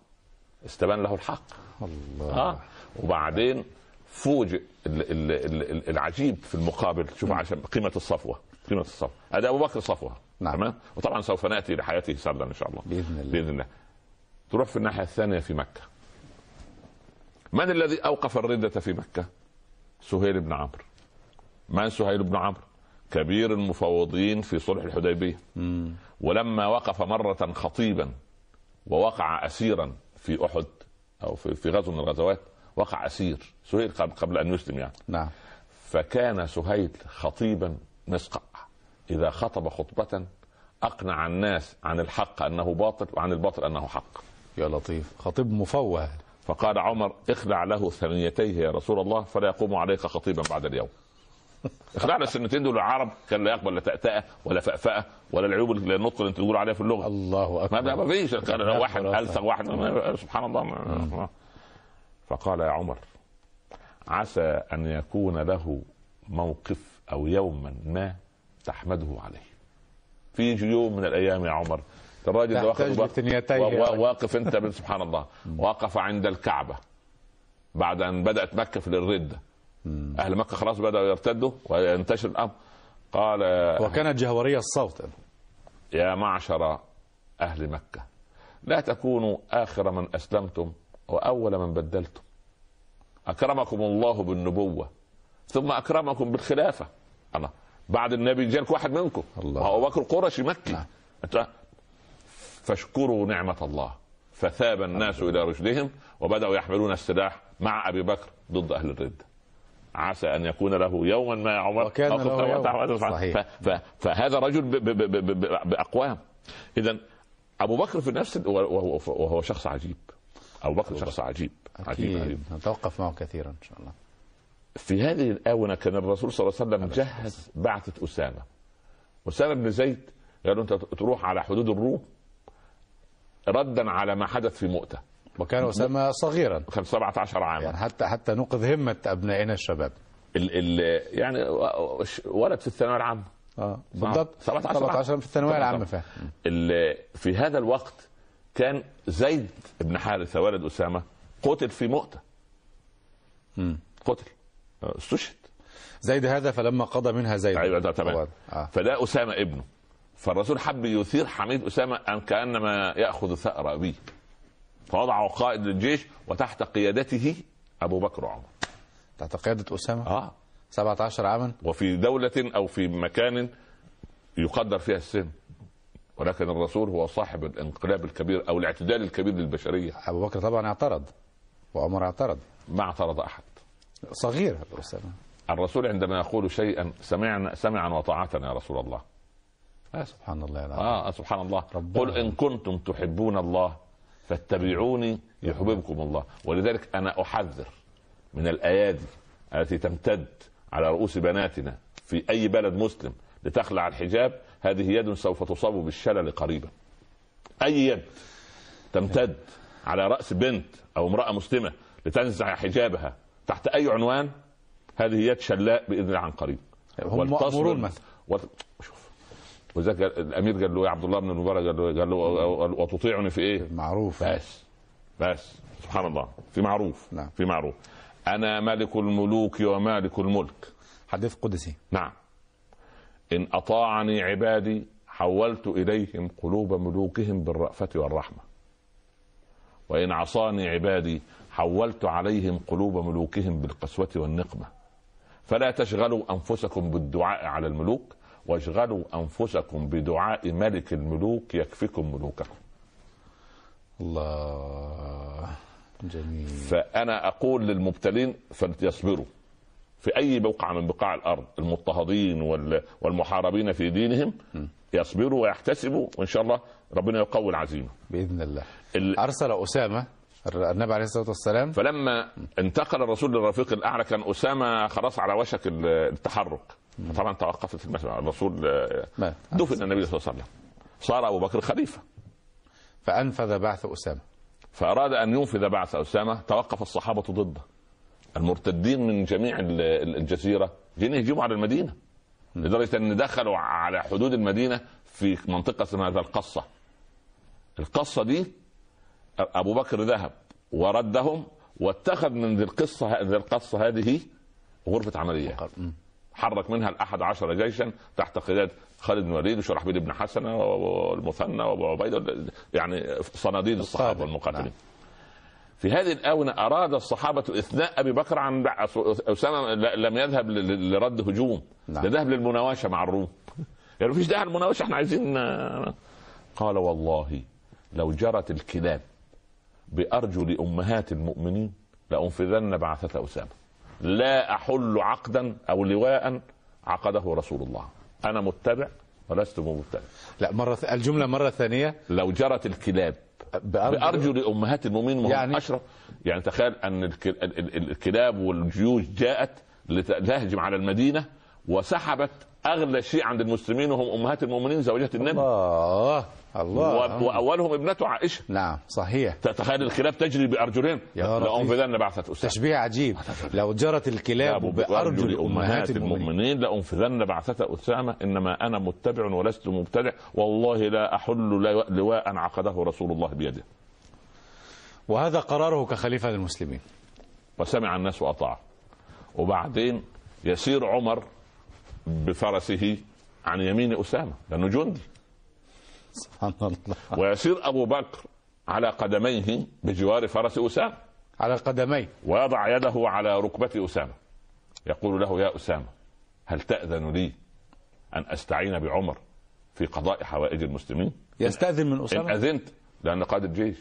استبان له الحق. الله. آه. وبعدين فوجئ ال- ال- ال- ال- العجيب في المقابل. شوف عشان قيمة الصفوة. قيمة الصفوة. هذا أبو بكر صفوة. نعم. تمام؟ وطبعا سوف نأتي لحياته سردا إن شاء الله. بإذن الله. بإذن الله. تروح في الناحية الثانية في مكة. من الذي أوقف الردة في مكة؟ سهيل بن عمرو. من سهيل بن عمرو؟ كبير المفوضين في صلح الحديبية. ولما وقف مرة خطيبا ووقع اسيرا في أحد أو في في غزو من الغزوات وقع أسير. سهيل قبل, أن يسلم يعني. نعم. فكان سهيل خطيبا مسقع إذا خطب خطبة أقنع الناس عن الحق أنه باطل وعن الباطل أنه حق. يا لطيف. خطيب مفوه. فقال عمر اخلع له ثنيتيه يا رسول الله فلا يقوم عليك خطيبا بعد اليوم. اخلعنا السنتين دول العرب كان لا يقبل لا تأتأة ولا فأفأة ولا العيوب النطق اللي انت تقول عليها في اللغة. الله ده ما فيش. واحد. الصق واحد. سبحان الله. ما- فقال يا عمر عسى أن يكون له موقف أو يوما ما تحمده عليه. في يوم من الأيام يا عمر. الراجل ده واقف-. واقف انت سبحان الله. وقف عند الكعبة. بعد أن بدأت مكة في الرده أهل مكة خلاص بدأوا يرتدوا وينتشر الأمر. قال وكانت جهورية الصوت. يا معشر أهل مكة لا تكونوا آخر من أسلمتم وأول من بدلتم. أكرمكم الله بالنبوة ثم أكرمكم بالخلافة. الله بعد النبي جالك واحد منكم. الله. أبو بكر قرشي مكي. نعم. فاشكروا نعمة الله. فثاب الناس إلى رشدهم وبدأوا يحملون السلاح مع أبي بكر ضد أهل الردة عسى أن يكون له يوما ما يا عمر وكان له يوم. صحيح. ف- ف- فهذا رجل ب- ب- ب- ب- ب- بأقوام. اذا أبو بكر في نفس وهو, وهو شخص عجيب. أبو بكر شخص عجيب. عجيب, أكيد. عجيب. نتوقف معه كثيرا إن شاء الله. في هذه الآونة كان الرسول صلى الله عليه وسلم جهز بعثة أسامة. أسامة بن زيد قالوا أنت تروح على حدود الروم ردا على ما حدث في مؤتة. وكان أسامة صغيرا. كان 17 عاما. يعني حتى حتى نوقظ همة أبنائنا الشباب. ال ال يعني ولد في الثانوية العامة. آه بالضبط. 17 17 في الثانوية العامة فعلا. في هذا الوقت كان زيد بن حارثة ولد أسامة قتل في مؤتة. قتل. استشهد. زيد هذا فلما قضى منها زيد. أيوه ده تمام. آه. فده أسامة ابنه. فالرسول حب يثير حميد أسامة أن كأنما يأخذ ثأر أبيه. فوضعه قائد للجيش وتحت قيادته أبو بكر وعمر. تحت قيادة أسامة؟ آه. 17 عاما؟ وفي دولة أو في مكان يقدر فيها السن. ولكن الرسول هو صاحب الانقلاب الكبير أو الاعتدال الكبير للبشرية. أبو بكر طبعا اعترض. وعمر اعترض. ما اعترض أحد. صغير أبو أسامة الرسول عندما يقول شيئا سمعنا سمعا وطاعة يا رسول الله. آه سبحان الله العظيم. آه سبحان الله. ربنا. قل إن كنتم تحبون الله فاتبعوني يحببكم الله. ولذلك أنا أحذر من الأيادي التي تمتد على رؤوس بناتنا في أي بلد مسلم لتخلع الحجاب. هذه يد سوف تصاب بالشلل قريبا. أي يد تمتد على رأس بنت أو امرأة مسلمة لتنزع حجابها تحت أي عنوان هذه يد شلاء بإذن الله عن قريب. هم مأمورون مثلا. وت... شوف. وذاك الأمير قال له يا عبد الله بن المبارك قال له, قال له وتطيعني في إيه؟ معروف. بس بس سبحان الله. في معروف. نعم. في معروف. أنا ملك الملوك ومالك الملك. حديث قدسي. نعم. إن أطاعني عبادي حولت إليهم قلوب ملوكهم بالرأفة والرحمة. وإن عصاني عبادي حولت عليهم قلوب ملوكهم بالقسوة والنقمة. فلا تشغلوا أنفسكم بالدعاء على الملوك واشغلوا أنفسكم بدعاء ملك الملوك يكفكم ملوككم. الله. جميل. فأنا أقول للمبتلين فليصبروا. في أي بقعه من بقاع الأرض المضطهدين وال- والمحاربين في دينهم يصبروا ويحتسبوا وإن شاء الله ربنا يقوي العزيمة. بإذن الله. ال- أرسل أسامة النبي عليه الصلاة والسلام فلما انتقل الرسول للرفيق الأعلى كان أسامة خلاص على وشك ال- التحرك. طبعا توقفت المسألة الرسول آه،. دفن النبي صلى الله عليه وسلم. صار أبو بكر خليفة. فأنفذ بعث أسامة. فأراد أن ينفذ بعث أسامة. توقف الصحابة ضده. المرتدين من جميع ال- ال- الجزيرة. جين يهجموا على المدينة. لدرجة أن دخلوا على حدود المدينة في منطقة اسمها القصة. القصة دي أبو بكر ذهب وردهم واتخذ من ذي القصة ذي القصة هذه غرفة عمليات. حرك منها الأحد عشر جيشا تحت قيادة خالد بن الوليد وشرحبيل بن حسنة والمثنى وابو عبيدة يعني صناديد الصحابة. والمقاتلين نعم. في هذه الآونة أراد الصحابة إثناء أبي بكر عن أسامة لم يذهب لرد هجوم نعم. ده ذهب للمناوشة مع الروم يعني مفيش داعي للمناوشة إحنا عايزين قال والله لو جرت الكلاب بأرجل أمهات المؤمنين لأنفذن بعثة أسامة. لا أحل عقدا أو لواء عقده رسول الله. أنا متبع ولست مبتدع. لا مرة ث... الجملة مرة ثانية. لو جرت الكلاب بأرجل بأرجل أمهات المؤمنين يعني- أشرف. يعني تخيل أن الك- ال- ال- الكلاب والجيوش جاءت لتهجم على المدينة وسحبت أغلى شيء عند المسلمين وهم أمهات المؤمنين زوجات النبي. الله. و- الله وأولهم ابنته عائشة. نعم صحيح. تتخيل الكلاب تجري رفيق. لأنفذن بعثة أسامة تشبيه عجيب. لو جرت الكلاب بأرجل أمهات المؤمنين. لأنفذن بعثة أسامة إنما أنا متبع ولست مبتدع. والله لا أحل لواء- عقده رسول الله بيده. وهذا قراره كخليفة للمسلمين. وسمع الناس وأطاعه وبعدين يسير عمر بفرسه عن يمين أسامة لأنه جندي. سبحان الله. ويسير أبو بكر على قدميه بجوار فرس أسامة. على قدميه. ويضع يده على ركبة أسامة. يقول له يا أسامة هل تأذن لي أن أستعين بعمر في قضاء حوائج المسلمين؟ يستأذن من إن أسامة؟ أذنت لأن قائد الجيش.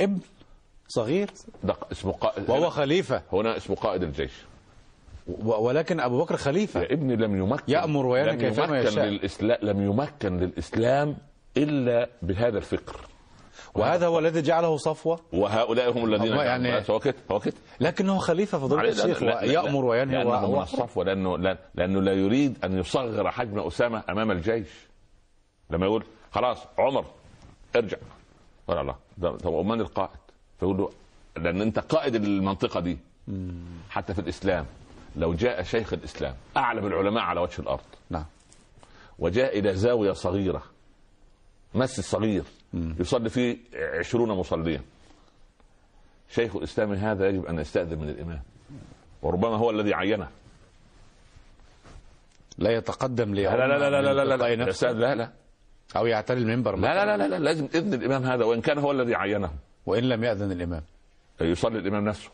ابن صغير؟ ده اسمه قائد وهو خليفة. هنا اسمه قائد الجيش. ولكن أبو بكر خليفة. يا ابني لم يمكن يأمر وينهى كيفما يشاء. للإسلام لم يمكن للإسلام إلا بهذا الفكر وهذا هو الذي جعله صفوة. وهؤلاء هم الذين يعني- هو كده هو كده لكنه خليفة فضيلة معلش، الشيخ لا- لا- يأمر وينهى لأنه من وهو الصفوة لأنه لا- يريد أن يصغر حجم أسامة أمام الجيش. لما يقول خلاص عمر ارجع. قال الله طب من القائد. فيقول له لأن أنت قائد المنطقة دي. حتى في الإسلام. لو جاء شيخ الإسلام أعلم العلماء على وجه الأرض نعم وجاء إلى زاوية صغيرة مسجد صغير يصلي فيه عشرون مصليا شيخ الإسلام هذا يجب أن يستأذن من الإمام وربما هو الذي عينه لا يتقدم لا لا لا لا لا لا لا لتلقاء لا نفسه لا لا أو يعتلي المنبر لا لا لا لا, لا لازم إذن الإمام هذا وإن كان هو الذي عينه وإن لم يأذن الإمام يصلي الإمام نفسه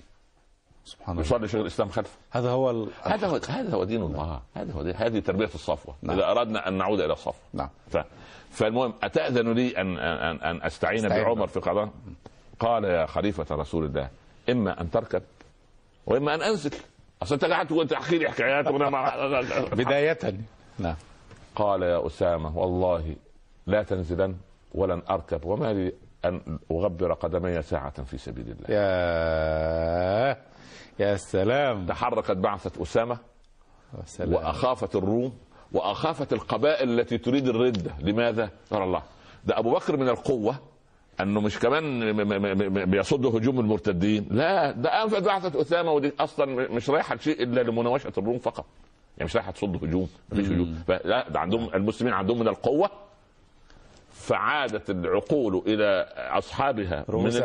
سبحان الله. يصلي شيخ الإسلام خلفه هذا هو ال... هذا هو هذا هو دين الله. هذا هو دين هذه تربية الصفوة. نعم. إذا أردنا أن نعود إلى الصفوة. نعم. ف... فالمهم أتأذن لي أن أن أن أستعين أستعين. بعمر في قضاء؟ قال يا خليفة رسول الله إما أن تركب وإما أن أنزل. أصل أنت قاعد تقول تحكي لي حكايات وأنا ما... بداية. نعم. قال يا أسامة والله لا تنزلن ولن أركب وما لي أن أغبر قدمي ساعة في سبيل الله. يا يا سلام. تحركت بعثة أسامة سلام. وأخافت الروم وأخافت القبائل التي تريد الرده لماذا؟ قال الله. ده أبو بكر من القوة أنه مش كمان بيصد هجوم المرتدين. لا ده أنفذ بعثة أسامة ودي أصلا مش رايحة شيء إلا لمناوشة الروم فقط. يعني مش رايحة تصد هجوم. مفيش هجوم. فلا ده عندهم المسلمين عندهم من القوة. فعادت العقول إلى أصحابها رؤوس.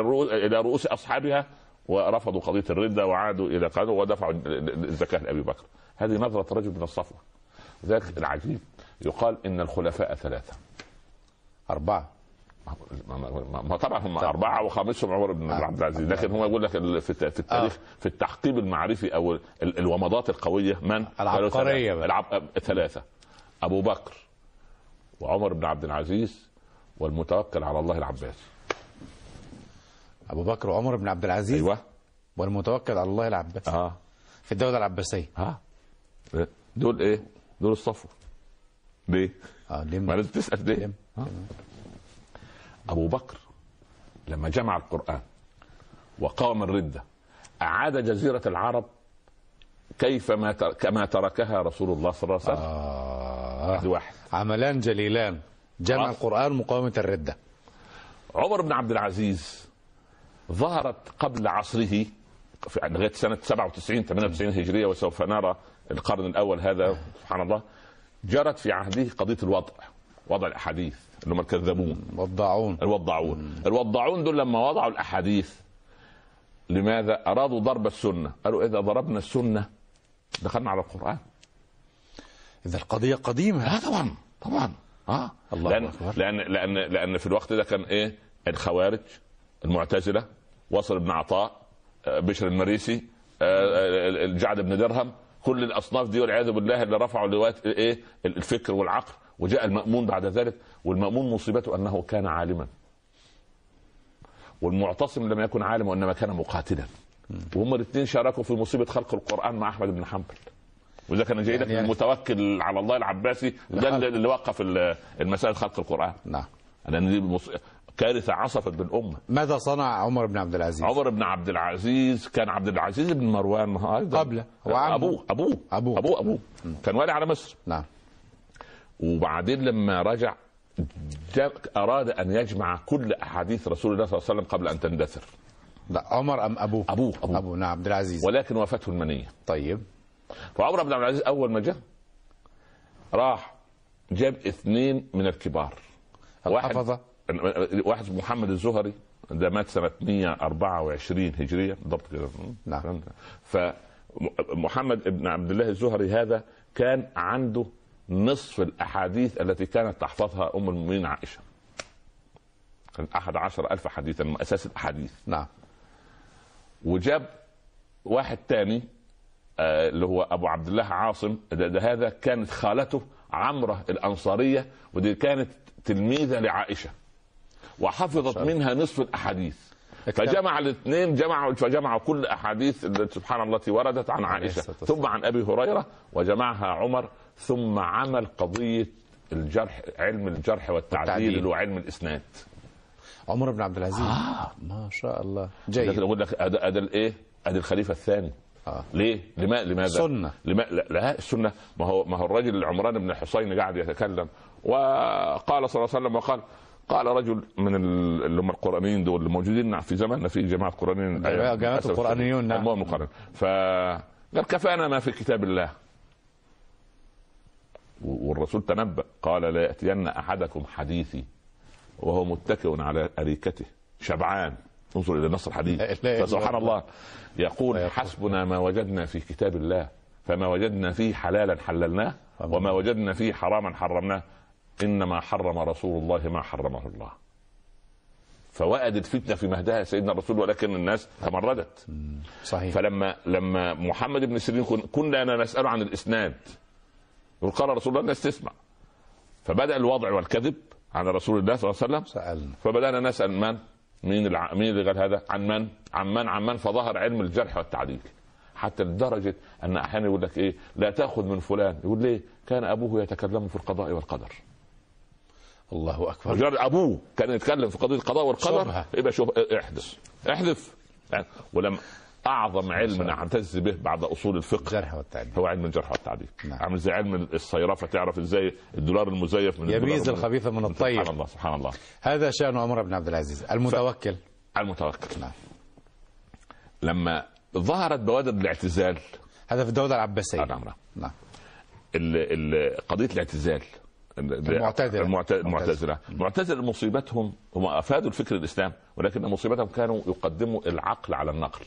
الرؤو- إلى رؤوس أصحابها ورفضوا قضية الرده وعادوا إلى قالوا ودفعوا الزكاة لأبي بكر. هذه نظرة رجل من الصفوة. ذلك العجيب. يقال إن الخلفاء ثلاثة. أربعة. ما- طبعا هم أربعة وخامسهم عمر بن عبد العزيز. لكن هم يقول لك في الت- في التاريخ في التحقيب المعرفي أو ال- الومضات القوية من؟ بقى. العب... ثلاثة. أبو بكر وعمر بن عبد العزيز والمتوكل على الله العباس. أبو بكر وعمر بن عبد العزيز أيوه والمتوكل على الله العباس آه في الدولة العباسية آه دول إيه؟ دول الصفوه ليه؟ آه ليه ما لازم تسأل ليه؟ آه. أبو بكر لما جمع القرآن وقام الردة أعاد جزيرة العرب كيفما تر... كما تركها رسول الله صلى الله عليه وسلم آه. هذه واحد عملان جليلان جمع آه. القرآن مقاومة الردة عمر بن عبد العزيز ظهرت قبل عصره في لغاية سنة 97 98 هجرية وسوف نرى القرن الأول هذا سبحان الله جرت في عهده قضية الوضع وضع الأحاديث اللي هم الكذابون. وضاعون الوضاعون الوضاعون دول لما وضعوا الأحاديث لماذا أرادوا ضرب السنة؟ قالوا إذا ضربنا السنة دخلنا على القرآن. إذا القضية قديمة. آه طبعا طبعا. آه. الله لأن, أكبر. لأن لأن لأن في الوقت ده كان إيه؟ الخوارج المعتزلة وصل بن عطاء آه، بشر المريسي آه، آه، الجعد بن درهم كل الأصناف دي والعياذ بالله اللي رفعوا لواء إيه الفكر والعقل وجاء المأمون بعد ذلك والمأمون مصيبته أنه كان عالما. والمعتصم لم يكن عالما وإنما كان مقاتلا. وهم الاثنين شاركوا في مصيبة خلق القرآن مع أحمد بن حنبل. وإذا كان جاي لك يعني- المتوكل على الله العباسي ده اللي اللي وقف ال- المسائل خلق القرآن. نعم. لأن دي كارثة عصفت بالامه ماذا صنع عمر بن عبد العزيز؟ عمر بن عبد العزيز كان عبد العزيز بن مروان أيضا. قبله. هو عمه. أبوه أبوه أبوه. أبوه أبوه. كان والي على مصر. نعم. وبعدين لما رجع أراد أن يجمع كل أحاديث رسول الله صلى الله عليه وسلم قبل أن تندثر. لا عمر أم أبوه؟ أبوه أبوه. أبوه. نعم عبد العزيز. ولكن وفاته المنية. طيب. فعمر بن عبد العزيز أول ما جاء راح جاب اثنين من الكبار. واحد الحفظة واحد محمد الزهري ده مات سنة 124 هجرية بالضبط كده. نعم. فمحمد بن عبد الله الزهري هذا كان عنده نصف الأحاديث التي كانت تحفظها أم المؤمنين عائشة. كان أحد عشر ألف حديثا من أساس الأحاديث. نعم. وجاب واحد تاني آه، اللي هو أبو عبد الله عاصم. ده, ده هذا كانت خالته عمرة الأنصارية ودي كانت تلميذة لعائشة. وحفظت منها نصف الأحاديث فجمع الاثنين جمعوا فجمعوا كل أحاديث التي سبحان الله التي وردت عن عائشة. ثم عن أبي هريرة وجمعها عمر ثم عمل قضية الجرح علم الجرح والتعديل والتعديل. اللي هو علم الإسناد عمر بن عبد العزيز آه. ما شاء الله جيد أقول لك ادي الايه؟ أدي الخليفة الثاني آه. ليه؟ لما لماذا؟ سنة. لما لا, لا السنة ما هو ما هو الرجل العمران بن الحصين قاعد يتكلم وقال صلى الله عليه وسلم وقال قال رجل من ال- اللي هم القرانيين دول اللي موجودين في زماننا في جماعة قرانيين جماعة- جماعة للأسف القرآنيون، نعم. المهم القرآن فقال كفانا ما في كتاب الله والرسول تنبأ قال لا يأتين أحدكم حديثي وهو متكئ على أريكته شبعان انظر إلى نص الحديث فسبحان الله. يقول. حسبنا ما وجدنا في كتاب الله فما وجدنا فيه حلالا حللناه وما وجدنا فيه حراما حرمناه إنما حرم رسول الله ما حرمه الله. فوأدت فتنة في مهدها سيدنا الرسول ولكن الناس تمردت. صحيح. فلما لما محمد بن سيرين كن- كنا نساله عن الإسناد. يقول قال رسول الله الناس تسمع. فبدأ الوضع والكذب على رسول الله صلى الله عليه وسلم. سألنا. فبدأنا نسأل من؟ مين الع... مين اللي قال هذا؟ عن من؟ عن من؟ عن من؟ فظهر علم الجرح والتعديل. حتى لدرجة أن أحيانا يقول لك إيه لا تأخذ من فلان. يقول ليه؟ كان أبوه يتكلم في القضاء والقدر. الله أكبر. مجرد أبوه كان يتكلم في قضية القضاء والقدر شبهة. يبقى شوف احذف. احذف. يعني ولم أعظم علم نعتز به بعد أصول الفقه. الجرح والتعديل. هو علم الجرح والتعديل. نعم. عامل زي علم الصيرفة تعرف إزاي الدولار المزيف من يميز الخبيث من الطيب. سبحان الله سبحان الله. هذا شأن عمر بن عبد العزيز. المتوكل. المتوكل. نعم. لما ظهرت بوادر الاعتزال. هذا في الدولة العباسية. آه، نعم. نعم. نعم قضية الاعتزال. المعتزلة. المعت- المعتزله المعتزله مصيبتهم هم أفادوا الفكر الإسلام ولكن مصيبتهم كانوا يقدموا العقل على النقل.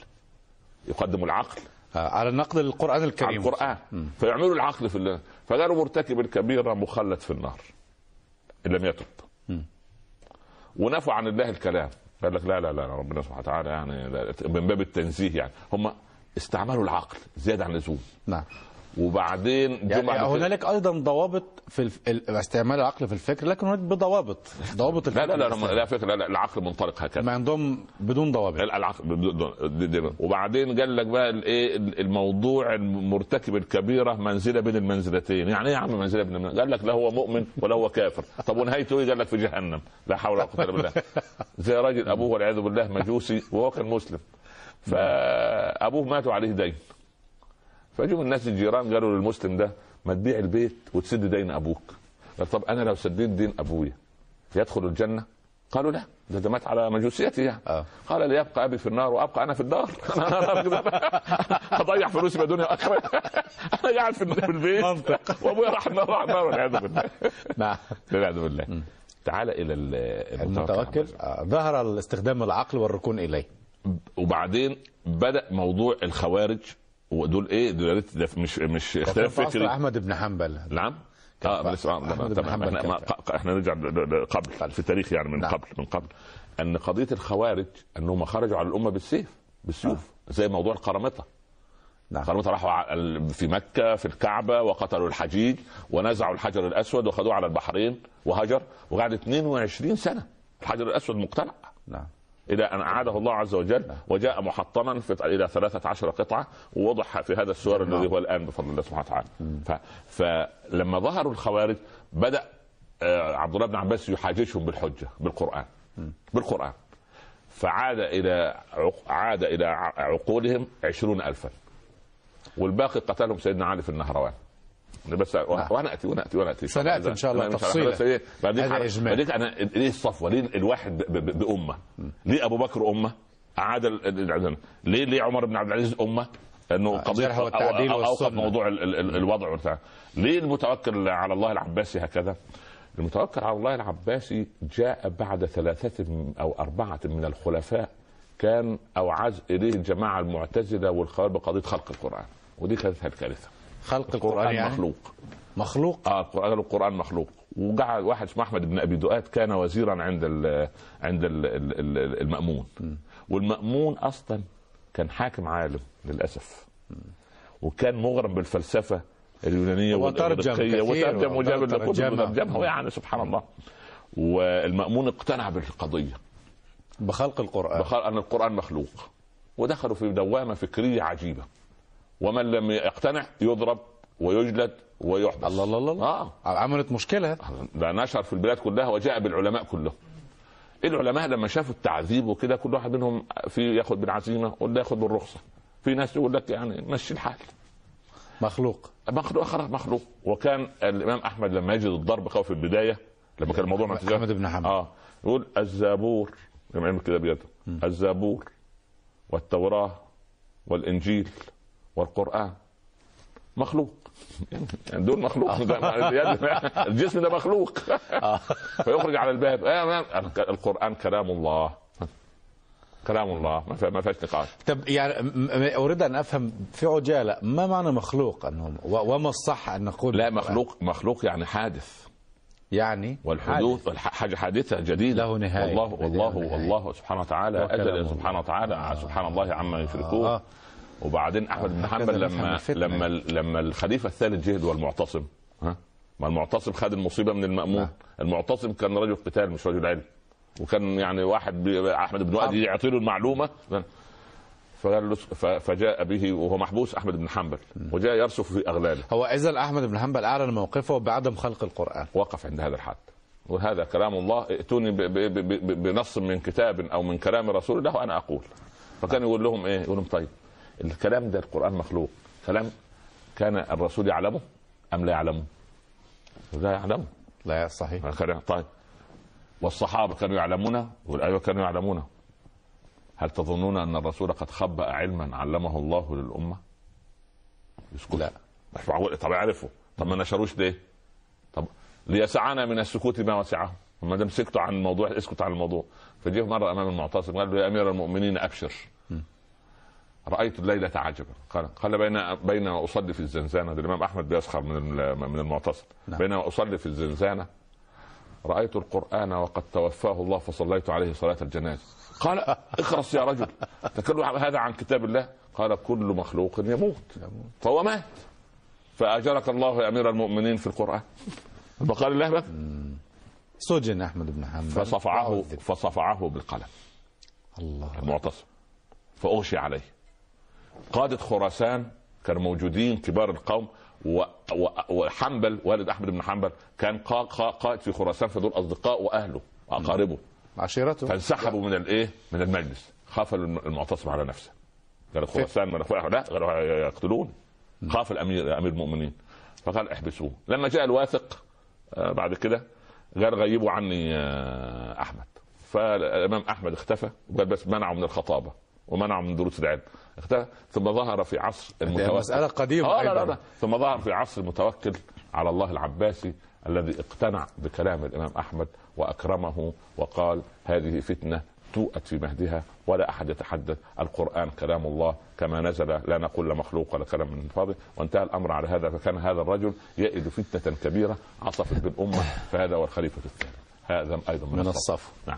يقدموا العقل آه، على النقد للقرآن على الكريم. القرآن. فيعملوا العقل في الله. فقالوا مرتكب الكبيرة مخلد في النار إن لم يتب ونفوا عن الله الكلام. قال لك لا لا لا ربنا سبحانه وتعالى يعني من باب التنزيه يعني. هم استعملوا العقل زيادة عن اللزوم. نعم. وبعدين يعني بعد كده- هنالك أيضا ضوابط في استعمال العقل في الفكر لكن هناك بضوابط. ضوابط لا لا لا لا, لا فكره لا, لا العقل منطلق هكذا. ما عندهم بدون ضوابط. العقل بدون- دي- دي- وبعدين قال لك بقى الايه الموضوع المرتكب الكبيرة منزلة بين المنزلتين. يعني إيه يا عم منزلة بين المنزلتين قال لك لا هو مؤمن ولا هو كافر. طب ونهايته إيه؟ قال لك في جهنم. لا حول ولا قوة إلا بالله. زي راجل أبوه والعياذ بالله مجوسي وهو كان مسلم. فأبوه ماتوا عليه دين. فجوا الناس الجيران قالوا للمسلم ده ما تبيع البيت وتسد دين أبوك قال طب أنا لو سديت دين أبويا يدخل الجنة؟ قالوا لا ده ده مات على مجوسيته يعني آه. قال ليبقى أبي في النار وأبقى أنا في الدار هضيع فلوسي بدون اخره أنا قاعد في البيت. منطق. وأبويا راح النار راح النار والعياذ بالله. نعم. والعياذ بالله. تعال إلى ال- المتوكل. آه، ظهر استخدام العقل والركون إليه. وبعدين بدأ موضوع الخوارج. ودول إيه؟ دول ده مش مش اختلاف فكري. أحمد بن حنبل. نعم؟ آه بس آه، إحنا إحنا نرجع قبل في التاريخ يعني من نعم. قبل من قبل. أن قضية الخوارج أنهم خرجوا على الأمة بالسيف بالسيوف زي موضوع القرامطة. نعم. القرامطة راحوا في مكة في الكعبة وقتلوا الحجيج ونزعوا الحجر الأسود وخذوه على البحرين وهجر وقعد 22 سنة. الحجر الأسود مقتلع نعم. إلى أن أعاده الله عز وجل وجاء محطما في إلى 13 قطعة ووضع في هذا السور نعم. الذي هو الآن بفضل الله سبحانه وتعالى. ف... فلما ظهروا الخوارج بدأ آه، عبد الله بن عباس يحاججهم بالحجة بالقرآن. بالقرآن. فعاد عق... عاد إلى ع- عقولهم عشرون الفا. والباقي قتلهم سيدنا علي في النهروان. بس وأنا اتي وأنا اتي وأنا أتي سنأتي إن شاء الله تفصيلا. بعدين. بعدين أنا ليه الصفوة؟ ليه الواحد بأمة؟ ليه أبو بكر أمة؟ ال- ليه ليه عمر بن عبد العزيز أمة؟ انه قضية والتعديل أو- أو- أوقف. موضوع ال- ال- ال- الوضع وبتاع ليه المتوكل على الله العباسي هكذا؟ المتوكل على الله العباسي جاء بعد ثلاثة أو أربعة من الخلفاء كان أوعز إليه الجماعة المعتزلة والخوارج بقضية خلق القرآن ودي كانت الكارثة خلق القرآن يعني؟ مخلوق. مخلوق؟ آه قالوا القرآن مخلوق. وقعد واحد اسمه أحمد بن أبي دؤاد كان وزيرا عند ال عند ال ال المأمون. والمأمون أصلا كان حاكم عالم للأسف. وكان مغرم بالفلسفة اليونانية كثير وترجم وجاب وترجمها يعني سبحان الله. والمأمون اقتنع بالقضية. بخلق القرآن. بخل أن القرآن مخلوق. ودخلوا في دوامة فكرية عجيبة. ومن لم يقتنع يضرب ويجلد ويحبس. الله الله الله. آه. عملت مشكلة. ده نشر في البلاد كلها وجاء بالعلماء كلهم. العلماء لما شافوا التعذيب وكده كل واحد منهم في ياخذ بالعزيمة ولا ياخذ بالرخصة. في ناس يقول لك يعني مشي الحال. مخلوق. مخلوق خلاص مخلوق. وكان الإمام أحمد لما يجد الضرب خوف في البداية لما كان الموضوع مع أحمد بن حنبل. آه. يقول الزبور يعمل كده بيده. الزبور والتوراة والإنجيل. والقرآن. مخلوق. يعني دول مخلوق. الجسم ده مخلوق. فيخرج على الباب. آه القرآن كلام الله. كلام الله. ما فيها- ما فيهاش نقاش. طب يعني أريد أن أفهم في عجالة ما معنى مخلوق؟ انهم و- وما الصح أن نقول لا؟ مخلوق مخلوق يعني حادث. يعني والحدوث والح- حاجة حادثة جديدة. له نهاية. والله والله. والله سبحانه وتعالى الله. سبحانه وتعالى سبحان الله عما يشركون. آه. وبعدين أحمد بن حنبل لما. لما لما الخليفة الثالث جه اللي هو المعتصم ها؟ ما المعتصم خد المصيبة من المامون نعم. المعتصم كان رجل قتال مش رجل علم. وكان يعني واحد أحمد بن وادي يعطي له المعلومة. فقال له فجاء به وهو محبوس أحمد بن حنبل وجاء يرسف في أغلاله. هو إذا أحمد بن حنبل أعلن موقفه بعدم خلق القرآن. وقف عند هذا الحد. وهذا كلام الله ائتوني بنص من كتاب أو من كلام رسول الله وأنا أقول. فكان يقول لهم إيه؟ يقول لهم طيب. الكلام ده القرآن مخلوق. كلام كان الرسول يعلمه أم لا يعلمه؟ لا يعلمه. لا صحيح. كان- طيب. والصحابة كانوا يعلمونه يقول أيوه كانوا يعلمونه. هل تظنون أن الرسول قد خبأ علما علمه الله للأمة؟ يسكت. لا. مش معقول. طب يعرفوا طب ما نشروش ليه؟ طب ليسعنا من السكوت ما وسعه. ما دام سكتوا عن الموضوع اسكت عن الموضوع. فجه مرة أمام المعتصم قال له يا أمير المؤمنين أبشر. رأيت الليلة عجبا قال قال بين بين أصلي في الزنزانة الإمام أحمد بيسخر من من المعتصم. نعم. بين أصلي في الزنزانة رأيت القرآن وقد توفاه الله فصليت عليه صلاة الجنازة. قال اخرس يا رجل. تكلم هذا عن كتاب الله؟ قال كل مخلوق يموت. فهو مات. فأجرك الله يا أمير المؤمنين في القرآن. بقال الله بس سجن أحمد بن حنبل. فصفعه. فصفعه بالقلم. الله. المعتصم. فأغشي عليه. قادة خراسان كانوا موجودين كبار القوم. وحنبل والد أحمد بن حنبل كان قا... قا... قائد في خراسان فدول أصدقاء وأهله وأقاربه. عشيرته. فانسحبوا من الإيه؟ من المجلس. خاف الم- المعتصم على نفسه. قال خراسان من لا قالوا يقتلون. خاف الامير أمير المؤمنين. فقال احبسوه. لما جاء الواثق آه، بعد كده قال غيبوا عني آه، أحمد. فالإمام أحمد اختفى وقال بس منعه من الخطابة. ومنعه من دروس العلم. ثم ظهر في عصر المتوكل. مسألة قديمة آه لا لا. لا. ثم ظهر في عصر المتوكل على الله العباسي الذي اقتنع بكلام الإمام أحمد وأكرمه وقال هذه فتنة توأت في مهدها ولا أحد يتحدث. القرآن كلام الله. كما نزل لا نقول لا مخلوق ولا كلام من فاضي وانتهى الأمر على هذا. فكان هذا الرجل يئد فتنة كبيرة عصفت بالأمة. فهذا هو الخليفة الثاني. هذا أيضا من, من الصف. الصف نعم.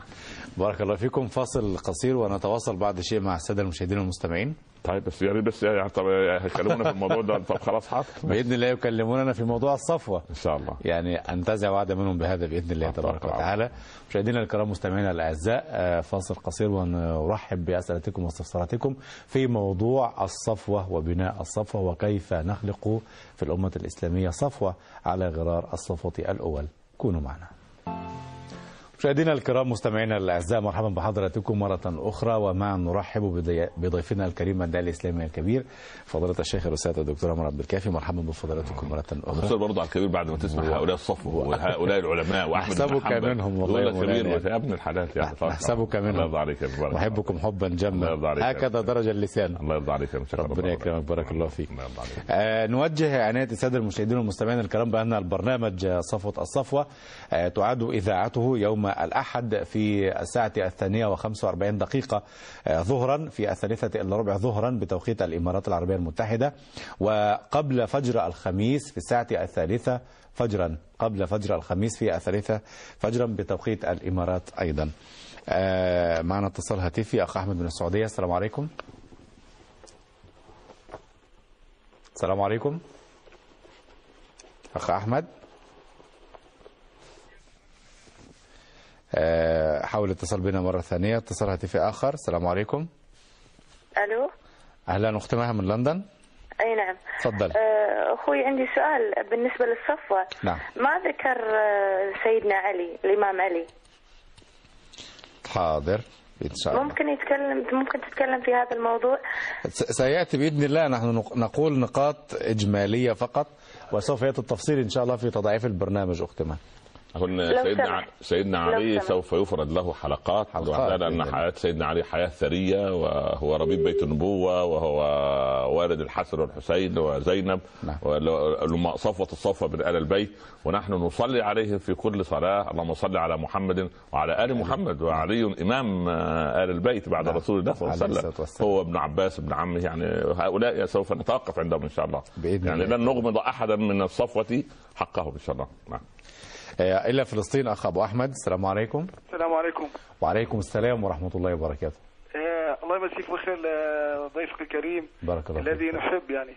بارك الله فيكم. فاصل قصير ونتواصل بعد شيء مع السادة المشاهدين والمستمعين. طيب بس ريت بس يعني طب هيكلمونا في الموضوع ده. طب خلاص حاضر. بإذن الله يكلموننا في موضوع الصفوة. إن شاء الله. يعني انتزع وعد منهم بهذا بإذن الله تبارك. وتعالى. مشاهدينا الكرام مستمعينا الأعزاء آه، فاصل قصير ونرحب بأسئلتكم واستفساراتكم في موضوع الصفوة وبناء الصفوة وكيف نخلق في الأمة الإسلامية صفوة على غرار الصفوة الأول. كونوا معنا. مشاهدينا الكرام مستمعينا الأعزاء مرحبا بحضراتكم مرة أخرى. ومعا نرحب بضيفنا الكريم الداعي الإسلامي الكبير فضيلة الشيخ الأستاذ الدكتور عمر عبد الكافي. مرحبا بفضيلتكم مرة أخرى. بصير برضه على الكبير بعد ما تسمع هؤلاء الصفوه وهؤلاء العلماء نحسبك حنبل. منهم والله يا كبير. يا أبن الحلال يعني. طبعاً. نحسبك منهم. الله يرضى عليك يا أحبكم حبا الله جما. هكذا درج اللسان. الله يرضى عليك يا ربنا يكرمك. بارك الله فيك. الله يرضى عليك. آه، نوجه عناية السادة المشاهدين والمستمعين الكرام بأن البرنامج صفوة الصفوة آه، تعاد إذاعته يوم الأحد في الساعة الثانية وخمسة وأربعين دقيقة آه، ظهرا في الثالثة إلا ربع ظهرا بتوقيت الإمارات العربية المتحدة. وقبل فجر الخميس في الساعة الثالثة فجرا قبل فجر الخميس في الثالثة فجرا بتوقيت الإمارات أيضا. آه، معنا اتصال هاتفي أخ أحمد من السعودية. السلام عليكم. السلام عليكم. أخ أحمد. حاول الاتصال بنا مرة ثانية. اتصال هاتفي آخر. السلام عليكم. ألو؟ أهلا أخت مها من لندن؟ أي نعم. تفضل. آه، أخوي عندي سؤال بالنسبة للصفوة. نعم. ما ذكر آه، سيدنا علي الإمام علي؟ حاضر إن شاء الله. ممكن يتكلم ممكن تتكلم في هذا الموضوع؟ س- سيأتي بإذن الله. نحن نق- نقول نقاط إجمالية فقط وسوف يأتي التفصيل إن شاء الله في تضعيف البرنامج. أخت لو سيدنا سيدنا علي. سوف يفرد له حلقات حلقات الله. حياة سيدنا علي حياة ثرية وهو ربيب بيت النبوة وهو والد الحسن والحسين وزينب نعم. ولما صفوة الصفوة من آل البيت ونحن نصلي عليه في كل صلاة اللهم صل على محمد وعلى آل محمد وعلي إمام آه، آل البيت بعد نعم. رسول الله صلى الله عليه عليه وسلم. هو ابن عباس ابن عمه يعني هؤلاء سوف نتوقف عندهم إن شاء الله بإذن يعني. لن نغمض أحدا من الصفوة حقه إن شاء الله نعم إلى فلسطين أخ أبو أحمد السلام عليكم. السلام عليكم. وعليكم السلام ورحمة الله وبركاته. آه الله يمسيك بخير آه، ضيفك الكريم. بارك الله الذي نحب يعني.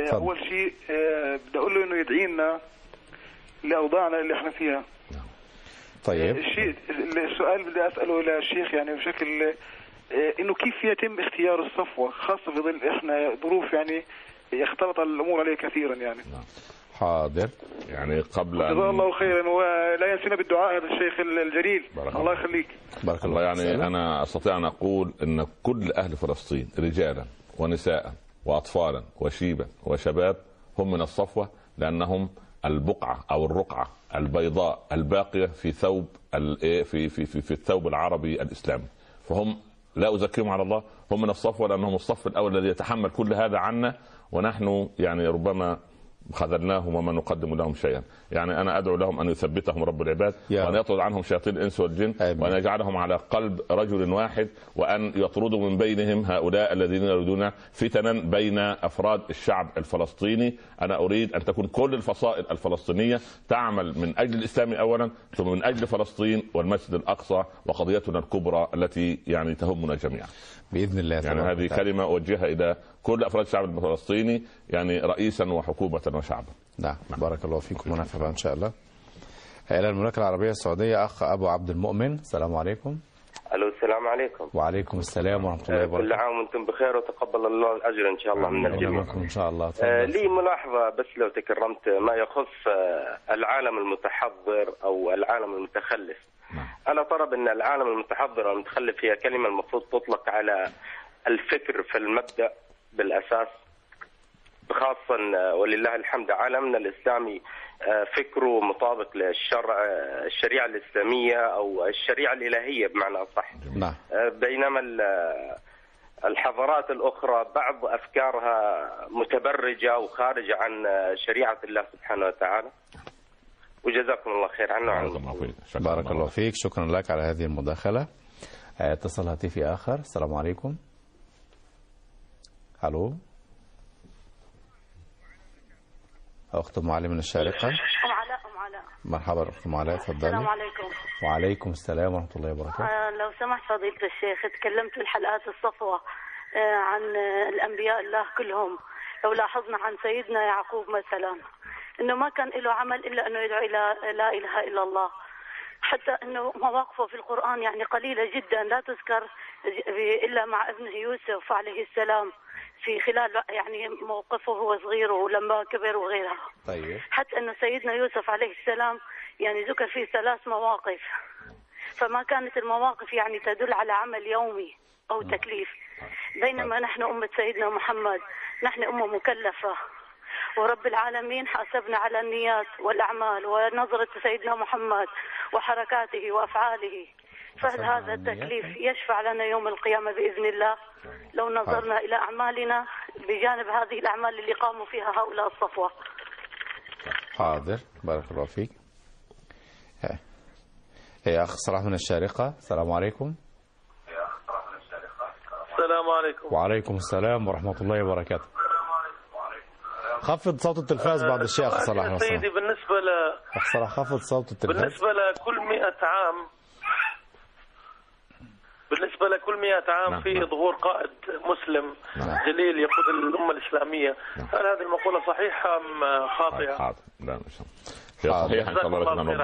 آه تفضل. أول شيء بدي أقول له إنه يدعي لنا لأوضاعنا اللي إحنا فيها. طيب. الشيء السؤال بدي أسأله للشيخ يعني بشكل إنه كيف يتم اختيار الصفوة خاصة في ظل إحنا ظروف يعني اختلط الأمور عليه كثيرا يعني. حاضر. يعني قبل جزاه أن الله خيرا ولا ينسينا بالدعاء هذا الشيخ الجليل. بارك الله يخليك. بارك الله يعني فيك. أنا أستطيع أن أقول إن كل أهل فلسطين رجالا ونساء واطفالا وشيبا وشباب هم من الصفوة لأنهم البقعة أو الرقعة البيضاء الباقية في ثوب ال- إيه في في في, في الثوب العربي الإسلامي. فهم لا أزكيهم على الله هم من الصفوة لأنهم الصف الأول الذي يتحمل كل هذا عنا ونحن يعني ربما خذلناهم وما نقدم لهم شيئا. يعني أنا أدعو لهم أن يثبتهم رب العباد يا وأن. يطرد عنهم شياطين الإنس والجن آمين. وأن يجعلهم على قلب رجل واحد وأن يطردوا من بينهم هؤلاء الذين يريدون فتنا بين أفراد الشعب الفلسطيني أنا أريد أن تكون كل الفصائل الفلسطينية تعمل من أجل الإسلام اولا ثم من أجل فلسطين والمسجد الأقصى وقضيتنا الكبرى التي يعني تهمنا جميعا بإذن الله يعني هذه. كلمة أوجهها إلى كل أفراد الشعب الفلسطيني يعني رئيسا وحكومة وشعبا نعم بارك الله فيكم ونفع إن شاء الله. إلى المملكه العربية السعودية أخ أبو عبد المؤمن. السلام عليكم. ألو السلام عليكم. وعليكم السلام ورحمة الله آه، كل وبركاته عام وأنتم بخير وتقبل الله الأجر إن شاء الله من الجميع. إن شاء الله. آه،. لي ملاحظة بس لو تكرمت ما يخص آه، العالم المتحضر أو العالم المتخلف. أنا ترى ان العالم المتحضر والمتخلف هي كلمة المفروض تطلق على الفكر في المبدأ بالأساس؟ خاصة آه، ولله الحمد عالمنا الإسلامي آه، فكره مطابق للشرع آه، الشريعة الإسلامية أو الشريعة الإلهية بمعنى أصح. نعم. بينما ال- الحضارات الأخرى بعض أفكارها متبرجة وخارجة عن شريعة الله سبحانه وتعالى. وجزاكم الله خير عنا وعن بارك الله فيك شكراً. بارك الله فيك. شكرا لك على هذه المداخلة. آه، اتصال هاتفي آخر. السلام عليكم. ألو. أخت أم علي من الشارقة. أم علاء أم علاء. مرحبا أخت أم علاء السلام تفضلي عليكم. وعليكم السلام ورحمة الله وبركاته. آه لو سمحت فضيلة الشيخ تكلمت في الحلقات الصفوة آه عن آه الأنبياء الله كلهم لو لاحظنا عن سيدنا يعقوب مثلا إنه ما كان له عمل إلا أنه يدعو إلى لا إله إلا الله. حتى إنه مواقفه في القرآن يعني قليلة جدا لا تذكر إلا مع ابنه يوسف عليه السلام. في خلال يعني موقفه وهو صغير ولما كبر وغيرها. طيب. حتى أن سيدنا يوسف عليه السلام يعني ذكر فيه ثلاث مواقف. فما كانت المواقف يعني تدل على عمل يومي أو تكليف. بينما نحن أمة سيدنا محمد نحن أمة مكلفة. ورب العالمين حاسبنا على النيات والأعمال ونظرة سيدنا محمد وحركاته وأفعاله. فهل هذا. التكليف يشفع لنا يوم القيامة بإذن الله؟ لو نظرنا إلى أعمالنا بجانب هذه الأعمال اللي قاموا فيها هؤلاء الصفوة. حاضر. بارك الله فيك. يا أخ صلاح من الشارقة. السلام عليكم. السلام عليكم. وعليكم السلام ورحمة الله وبركاته. خفض صوت التلفاز بعد الشيء اخ صلاح سيدي. بالنسبة ل... أخ صلاح خفض صوت التلفاز. بالنسبة لكل مئة عام بالنسبة لكل مئة عام نعم، في نعم. ظهور قائد مسلم جليل يقود الأمة الإسلامية. هل هذه المقولة صحيحة أم خاطئة؟ حاضر لا ان شاء الله. حاضر البرنامج.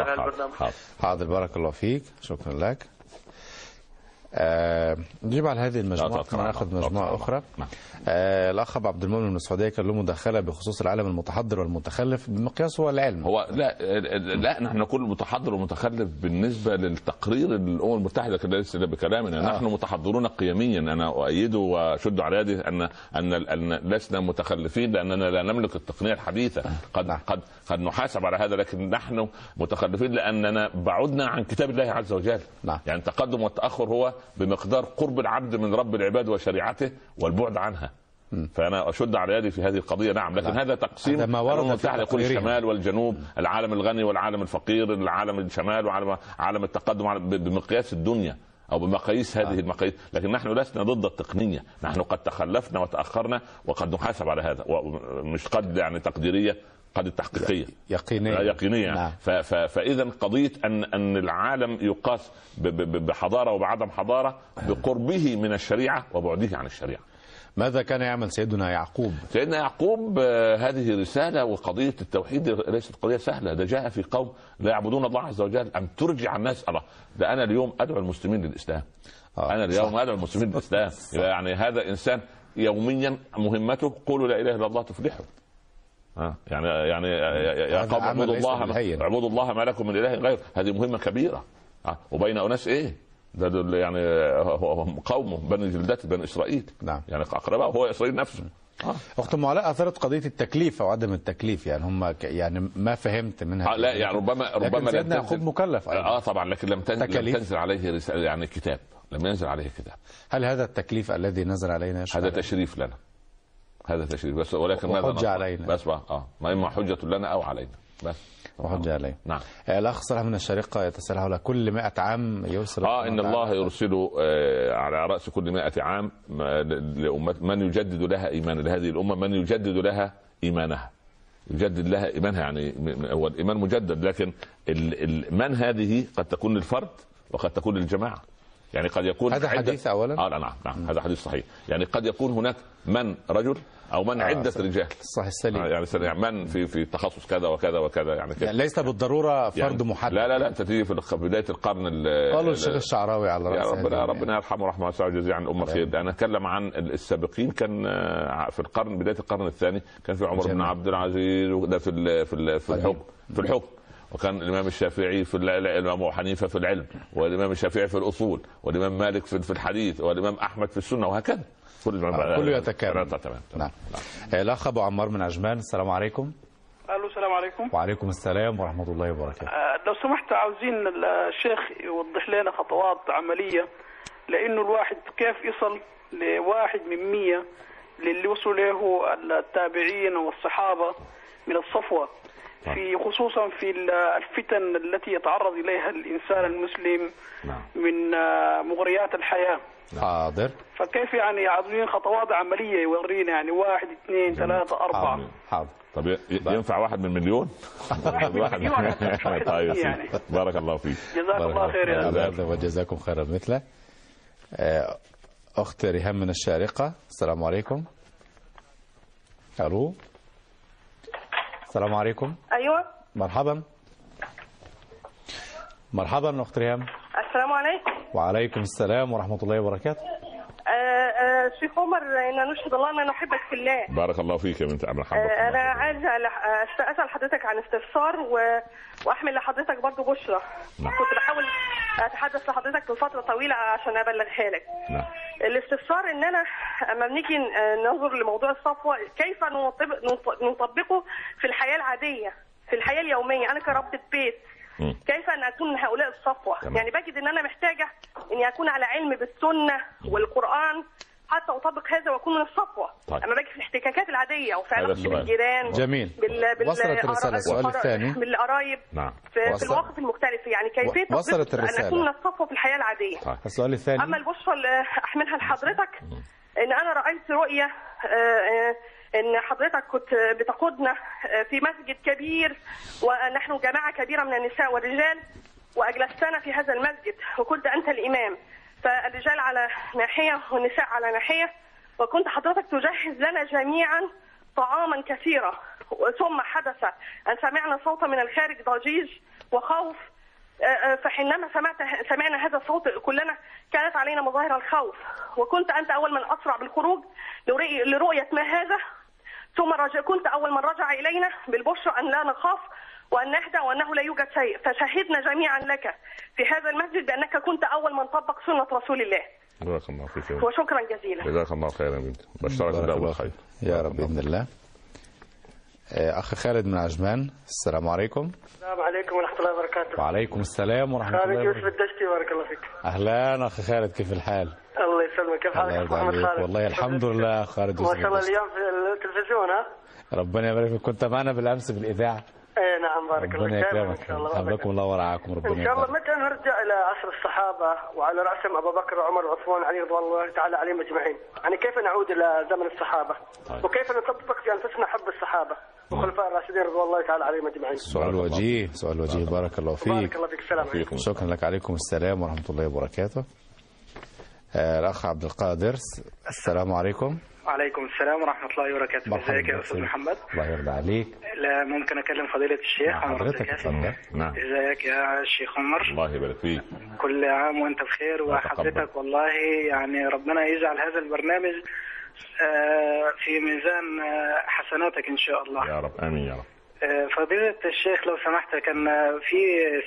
حاضر حاضر بارك الله فيك. شكرا لك. نجيب على هذه ثم طبعاً. ناخذ طبعاً. مجموعة أخرى نعم. آه، الأخ أبو عبد المؤمن من السعودية كان له مداخلة بخصوص العالم المتحضر والمتخلف بمقياس هو العلم هو لا لا نحن نقول متحضر ومتخلف بالنسبة للتقرير الأمم المتحدة كده ليس بكلامنا آه. نحن متحضرون قيميا أنا اؤيده وأشد على يدي أن أن لسنا متخلفين لأننا لا نملك التقنية الحديثة قد نعم. قد قد نحاسب على هذا لكن نحن متخلفين لأننا بعدنا عن كتاب الله عز وجل نعم. يعني التقدم والتاخر هو بمقدار قرب العبد من رب العباد وشريعته والبعد عنها. فأنا أشد على يدي في هذه القضية. نعم لكن نعم. هذا تقسيم هذا ما ورد المتحدة يقول. الشمال والجنوب العالم الغني والعالم الفقير العالم الشمال وعالم عالم التقدم بمقياس الدنيا أو بمقاييس هذه المقاييس. لكن نحن لسنا ضد التقنية. نحن قد تخلفنا وتأخرنا وقد نحاسب على هذا. ومش قد يعني تقديرية. قد التحقيقيه يقينيا يقينية. نعم. فاذا قضية ان أن العالم يقاس بحضارة وبعدم حضارة بقربه من الشريعة وبعده عن الشريعة. ماذا كان يعمل سيدنا يعقوب؟ سيدنا يعقوب آه، هذه رسالة وقضية التوحيد ليست قضية سهلة. ده جاء في قوم لا يعبدون الله عز وجل أن ترجع الناس الله ده أنا اليوم أدعو المسلمين للإسلام. آه، أنا اليوم صح. أدعو المسلمين للإسلام. يعني هذا إنسان يوميا مهمته قولوا لا إله إلا الله تفلحوا. يعني يعني يا- قوم اعبدوا الله. اعبدوا الله ما لكم من إله غيره. هذه مهمة كبيرة. وبين أناس إيه؟ ده دول يعني قومه بني جلدته بني إسرائيل. نعم. يعني أقرباء هو إسرائيل نفسه. آه. أخت أم علاء أثرت قضية التكليف أو عدم التكليف يعني هم ك... يعني ما فهمت منها آه لا يعني ربما لكن ربما لم سيدنا يعقوب تنزل. مكلف أيضا. آه طبعا لكن لم تنزل, لم. تنزل عليه رسالة يعني كتاب. لم ينزل عليه كتاب. هل هذا التكليف الذي نزل علينا هذا؟ تشريف لنا. هذا تشريف. بس ولكن ماذا نصنع؟ علينا. بس بقى آه. ما إما حجة لنا أو علينا. بس. وحجة عليه نعم. آه، الأخ صلاح من الشارقة يتساءل حول كل مئة عام يرسل آه إن الله يرسل آه على رأس كل مائة عام ما- لأمة من يجدد لها ايمان لهذه الأمة؟ من يجدد لها إيمانها. يجدد لها إيمانها يعني هو الإيمان مجدد لكن ال- ال- من هذه قد تكون للفرد وقد تكون للجماعة. يعني قد يكون هذا حديث أولا؟ آه لا نعم نعم. هذا حديث صحيح. يعني قد يكون هناك من رجل أو من آه، عدة صحيح. رجال. صحيح السليم آه، يعني يعني من في في تخصص كذا وكذا وكذا يعني كده يعني ليس بالضرورة فرد يعني محدد. لا لا لا أنت تيجي في بداية القرن ال- قالوا ال- الشيخ الشعراوي على يا رأس ربنا ربنا يرحمه رحمه واسعه ويجزيه عن الامه خير. أنا أتكلم عن السابقين كان آه، في القرن بداية القرن الثاني كان في عمر بن. عبد العزيز وده في ال- في ال- في الحكم في الحكم. وكان الإمام الشافعي في الإمام أبو حنيفة في العلم والإمام الشافعي في الأصول والإمام مالك في في الحديث والإمام أحمد في السنة وهكذا. كل آه، كله يتكامل. تمام تمام نعم. آه، الأخ أبو عمار من عجمان السلام عليكم. ألو السلام عليكم. وعليكم السلام ورحمة الله وبركاته. آه، لو سمحت عاوزين الشيخ يوضح لنا خطوات عملية لأنه الواحد كيف يصل لواحد من مية للي وصلوا له التابعين والصحابة من الصفوة في خصوصا في الفتن التي يتعرض إليها الإنسان المسلم نعم. من آه، مغريات الحياة. حاضر. فكيف يعني عاوزين خطوات عملية يورينا يعني واحد اثنين ثلاثة أربعة؟ حاضر حاضر. طب ي- ينفع واحد من مليون؟ واحد من مليون. طيب يا سيدي. يعني. بارك الله فيك. جزاك الله خير يا جزاك. هذا وجزاكم خيرا مثله آه، اخت ريهام من الشارقة. السلام عليكم. ألو. السلام عليكم. أيوه. مرحبا. مرحبا أخت ريهام. السلام عليكم. وعليكم السلام ورحمة الله وبركاته. شيخ عمر إن نشهد الله ان نحبك في الله. بارك الله فيك يا بنت عم آه، أنا عايزه آه، أسأل حضرتك عن استفسار و... وأحمل لحضرتك برضو بشرى نعم. كنت بحاول أتحدث لحضرتك لفتره طويلة عشان أبلغها لك. نعم. الاستفسار إن أنا أما بنيجي آه، ننظر لموضوع الصفوة كيف نطبق نط- نطبقه في الحياة العادية في الحياة اليومية. أنا كربة بيت كيف أن أكون من هؤلاء الصفوة تمام. يعني بجد إن أنا محتاجة إني أكون على علم بالسنة والقرآن حتى أطبق هذا وأكون من الصفوة طيب. أما باجي في الاحتكاكات العادية وفي علاقتي. بالجيران جميل. بال... بال... وصلت الرسالة. السؤال الثاني. بالقرايب نعم في, في وصل- المواقف المختلفة يعني كيفية وصلت تطبيق الرسالة. ان أكون من الصفوة في الحياة العادية طيب. السؤال الثاني أما البشرى اللي أحملها لحضرتك إن أنا رأيت رؤية آه، آه، إن حضرتك كنت بتقودنا آه، في مسجد كبير ونحن جماعة كبيرة من النساء والرجال واجلستنا في هذا المسجد وكنت أنت الإمام. فالرجال على ناحية والنساء على ناحية وكنت حضرتك تجهز لنا جميعا طعاما كثيرا ثم حدث أن سمعنا صوتا من الخارج ضجيج وخوف. فحينما سمعت سمعنا هذا الصوت كلنا كانت علينا مظاهر الخوف. وكنت أنت أول من أسرع بالخروج لرؤي- لرؤية ما هذا. ثم رجع كنت أول من رجع إلينا بالبشرى أن لا نخاف وأن نهدى وأنه لا يوجد شيء. فشهدنا جميعا لك في هذا المسجد بأنك كنت أول من طبق سنة رسول الله. جزاك الله بنت. وشكرا جزيلا. جزاك الله خيرا بشرك الله بالخير. فيك. يا رب بإذن الله. اخ خالد من عجمان السلام عليكم. السلام عليكم ورحمة الله وبركاته. وعليكم السلام ورحمة خالد الله يوسف وبركاته. الدشتي بارك الله فيك. أهلا اخ خالد كيف الحال؟ الله يسلمك. كيف حالك؟ محمد خالد؟ والله الحمد لله خالد ما يوسف شاء الله. اليوم في التلفزيون ها؟ ربنا يبارك فيك. كنت معنا بالأمس بالاذاعه اي نعم بارك الله ربنا فيك دائماً يكرمك. إن شاء الله حفظكم الله ورعاكم ربنا إن شاء الله متى نرجع إلى عصر الصحابة وعلى رأسهم أبو بكر وعمر وعثمان علي رضوان الله تعالى عليهم أجمعين، يعني كيف نعود إلى زمن الصحابة؟ طيب. وكيف نطبق في أنفسنا حب الصحابة؟ والخلفاء الراشدين رضوان الله تعالى عليهم أجمعين. سؤال وجيه سؤال وجيه بارك الله فيك. بارك الله فيك. السلام عليكم. شكرا لك. عليكم السلام ورحمة الله وبركاته. آه، الأخ عبد القادر السلام عليكم. وعليكم السلام ورحمة الله وبركاته. إزيك يا. أستاذ محمد؟ الله يرضى عليك. لا ممكن أكلم فضيلة الشيخ عمر حضرتك نعم. إزيك يا شيخ عمر؟ الله يبارك فيك. كل عام وأنت بخير. وحضرتك. والله يعني ربنا يجعل هذا البرنامج في ميزان آه، حسناتك إن شاء الله. يا رب آمين يا رب. آه، فضيلة الشيخ لو سمحت كان آه، في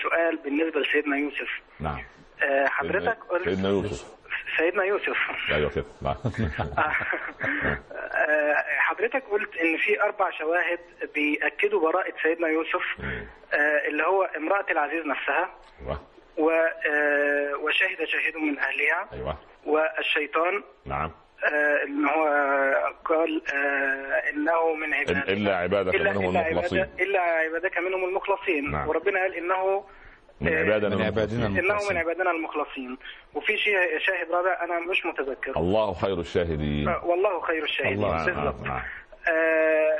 سؤال بالنسبة لسيدنا يوسف. نعم. آه، حضرتك قلت سيدنا يوسف. سيدنا يوسف. أيوه كده نعم آه، حضرتك قلت إن في أربع شواهد بيأكدوا براءة سيدنا يوسف آه، اللي هو امرأة العزيز نفسها أيوه. و- آه، وشهد شاهد من أهلها أيوه. والشيطان نعم. آه، إن هو قال آه، إنه من عبادك إلا عبادك إلا منهم إلا المخلصين. عبادك- إلا عبادك منهم المخلصين. نعم. وربنا قال إنه من آه، عبادنا من عبادنا المخلصين. إنه. من عبادنا المخلصين. وفي شيء شاهد رابع أنا مش متذكر. الله خير الشاهدين. آه، والله خير الشاهدين. الله بالضبط نعم نعم. آه،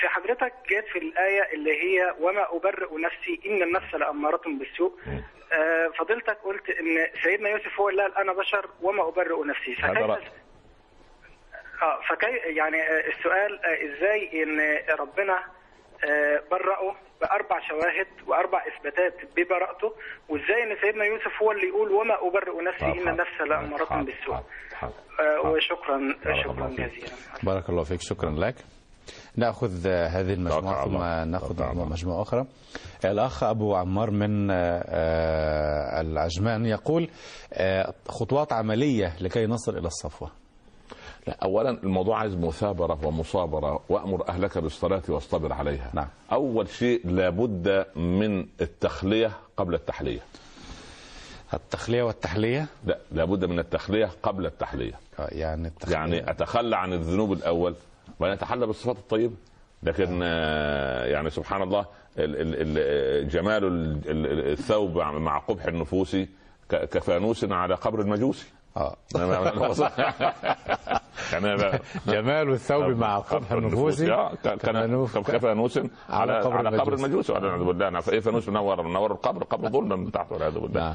في حضرتك جات في الآية اللي هي وما أبرئ نفسي إن النفس لأمارة بالسوء. آه، فضيلتك قلت إن سيدنا يوسف هو اللي قال أنا بشر وما أبرئ نفسي. هذا رأي. فكيف آه فكي يعني آه، السؤال آه، إزاي إن ربنا آه، برأه بأربع شواهد وأربع إثباتات ببراءته وإزاي إن سيدنا يوسف هو اللي يقول وما أبرئ نفسي إن النفس لأمارة بالسوء. وشكرا شكرا جزيلا. بارك الله فيك شكرا لك. نأخذ هذه المجموعة ثم. نأخذ. مجموعة أخرى. الأخ أبو عمار من العجمان يقول خطوات عملية لكي نصل إلى الصفوة. لا اولا الموضوع عايز مثابرة ومصابرة وأمر أهلك بالصلاة واصطبر عليها. نعم. أول شيء لابد من التخلية قبل التحلية. التخلية والتحلية؟ لا لابد من التخلية قبل التحلية. آه، يعني التخلية. يعني أتخلى عن الذنوب الأول وان أتحلى بالصفات الطيبة. لكن آه، يعني سبحان الله ال- ال- ال- جمال ال- ال- الثوب مع قبح النفوس كفانوس على قبر المجوسي آه جمال الثوب مع قبح النفوس. آه، ك- كان كفانوس- كفانوس على قبر على قبر المجوس. والعياذ بالله. نعم. إيه فانوس منور منور القبر قبر ظلم من تحت والعياذ بالله. نعم.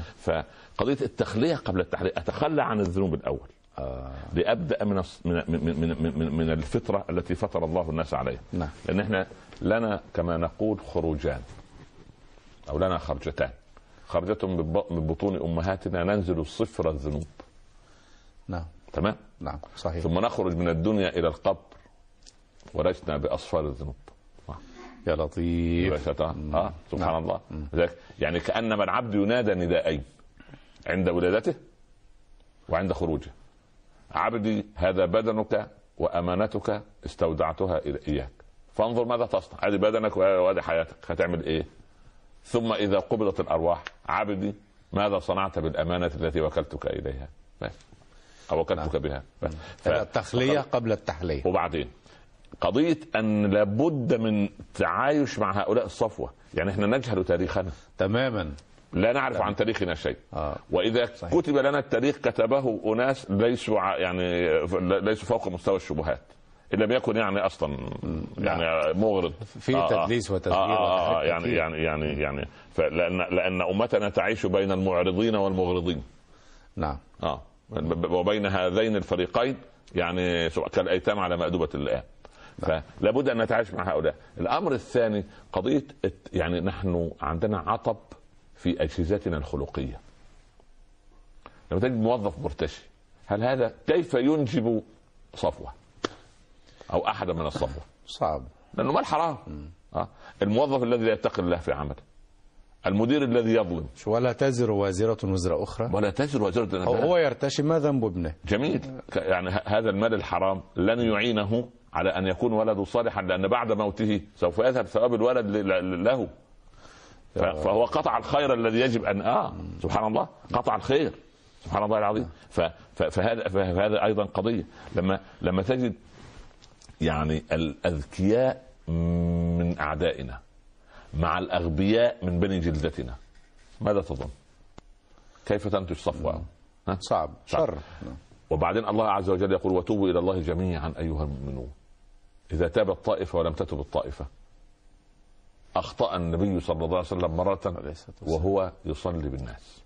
فقضية التخلية قبل التحليه أتخلى عن الذنوب الأول. آه. لأبدأ من من من من من, الفطرة التي فطر الله الناس عليها. نعم. لأن إحنا لنا كما نقول خروجان. أو لنا خرجتان. بط- من بطون أمهاتنا ننزل صفر الذنوب. نعم. تمام؟ نعم صحيح. ثم نخرج من الدنيا إلى القبر ولسنا باصفار الذنوب. يا لطيف. آه سبحان نعم. الله. لذلك يعني كأنما العبد ينادى نداءين عند ولادته وعند خروجه. عبدي هذا بدنك وأمانتك استودعتها إياك. فانظر ماذا تصنع. هذه بدنك وهذه حياتك. هتعمل إيه؟ ثم إذا قبضت الأرواح عبدي ماذا صنعت بالأمانة التي وكلتك إليها؟ بس أو وكلتك بها. ف- التخلية قبل التحلية. وبعدين؟ قضية أن لابد من تعايش مع هؤلاء الصفوة. يعني إحنا نجهل تاريخنا. تماما. لا نعرف عن تاريخنا شيء. آه. وإذا كتب لنا التاريخ كتبه أناس ليسوا يعني ليسوا فوق مستوى الشبهات. إن لم يكن يعني أصلا يعني مغرض. في تدليس وتزوير آه آه آه وحاجات يعني كتير. يعني يعني يعني. فلأن لأن أمتنا تعيش بين المعرضين والمغرضين. نعم. آه. وبين هذين الفريقين يعني كالايتام على مأدبة الآن. فلا بد أن نتعايش مع هؤلاء. الأمر الثاني قضية يعني نحن عندنا عطب في أجهزتنا الخلقية. لما تجد موظف مرتشي هل هذا كيف ينجب صفوة؟ أو احدا من الصفوة؟ صعب. لأنه مال حرام. آه. الموظف الذي لا يتقي الله في عمله. المدير الذي يظلم. ولا تزر وازرة وزر أخرى. ولا تزر وزر هو, هو يرتشي ما ذنب ابنه. جميل. يعني هذا المال الحرام لن يعينه على أن يكون ولده صالحا لأن بعد موته سوف يذهب ثواب الولد له. فهو قطع الخير الذي يجب ان آه سبحان الله قطع الخير. سبحان الله العظيم. فهذا فهذا أيضا قضية. لما لما تجد يعني الاذكياء من أعدائنا مع الأغبياء من بني جلدتنا ماذا تظن؟ كيف تنتج صفوة؟ ها؟ صعب شر وبعدين الله عز وجل يقول وتوبوا إلى الله جميعا أيها المؤمنون إذا تابت طائفه ولم تتب الطائفة أخطأ النبي صلى الله عليه وسلم مرة وهو يصلي بالناس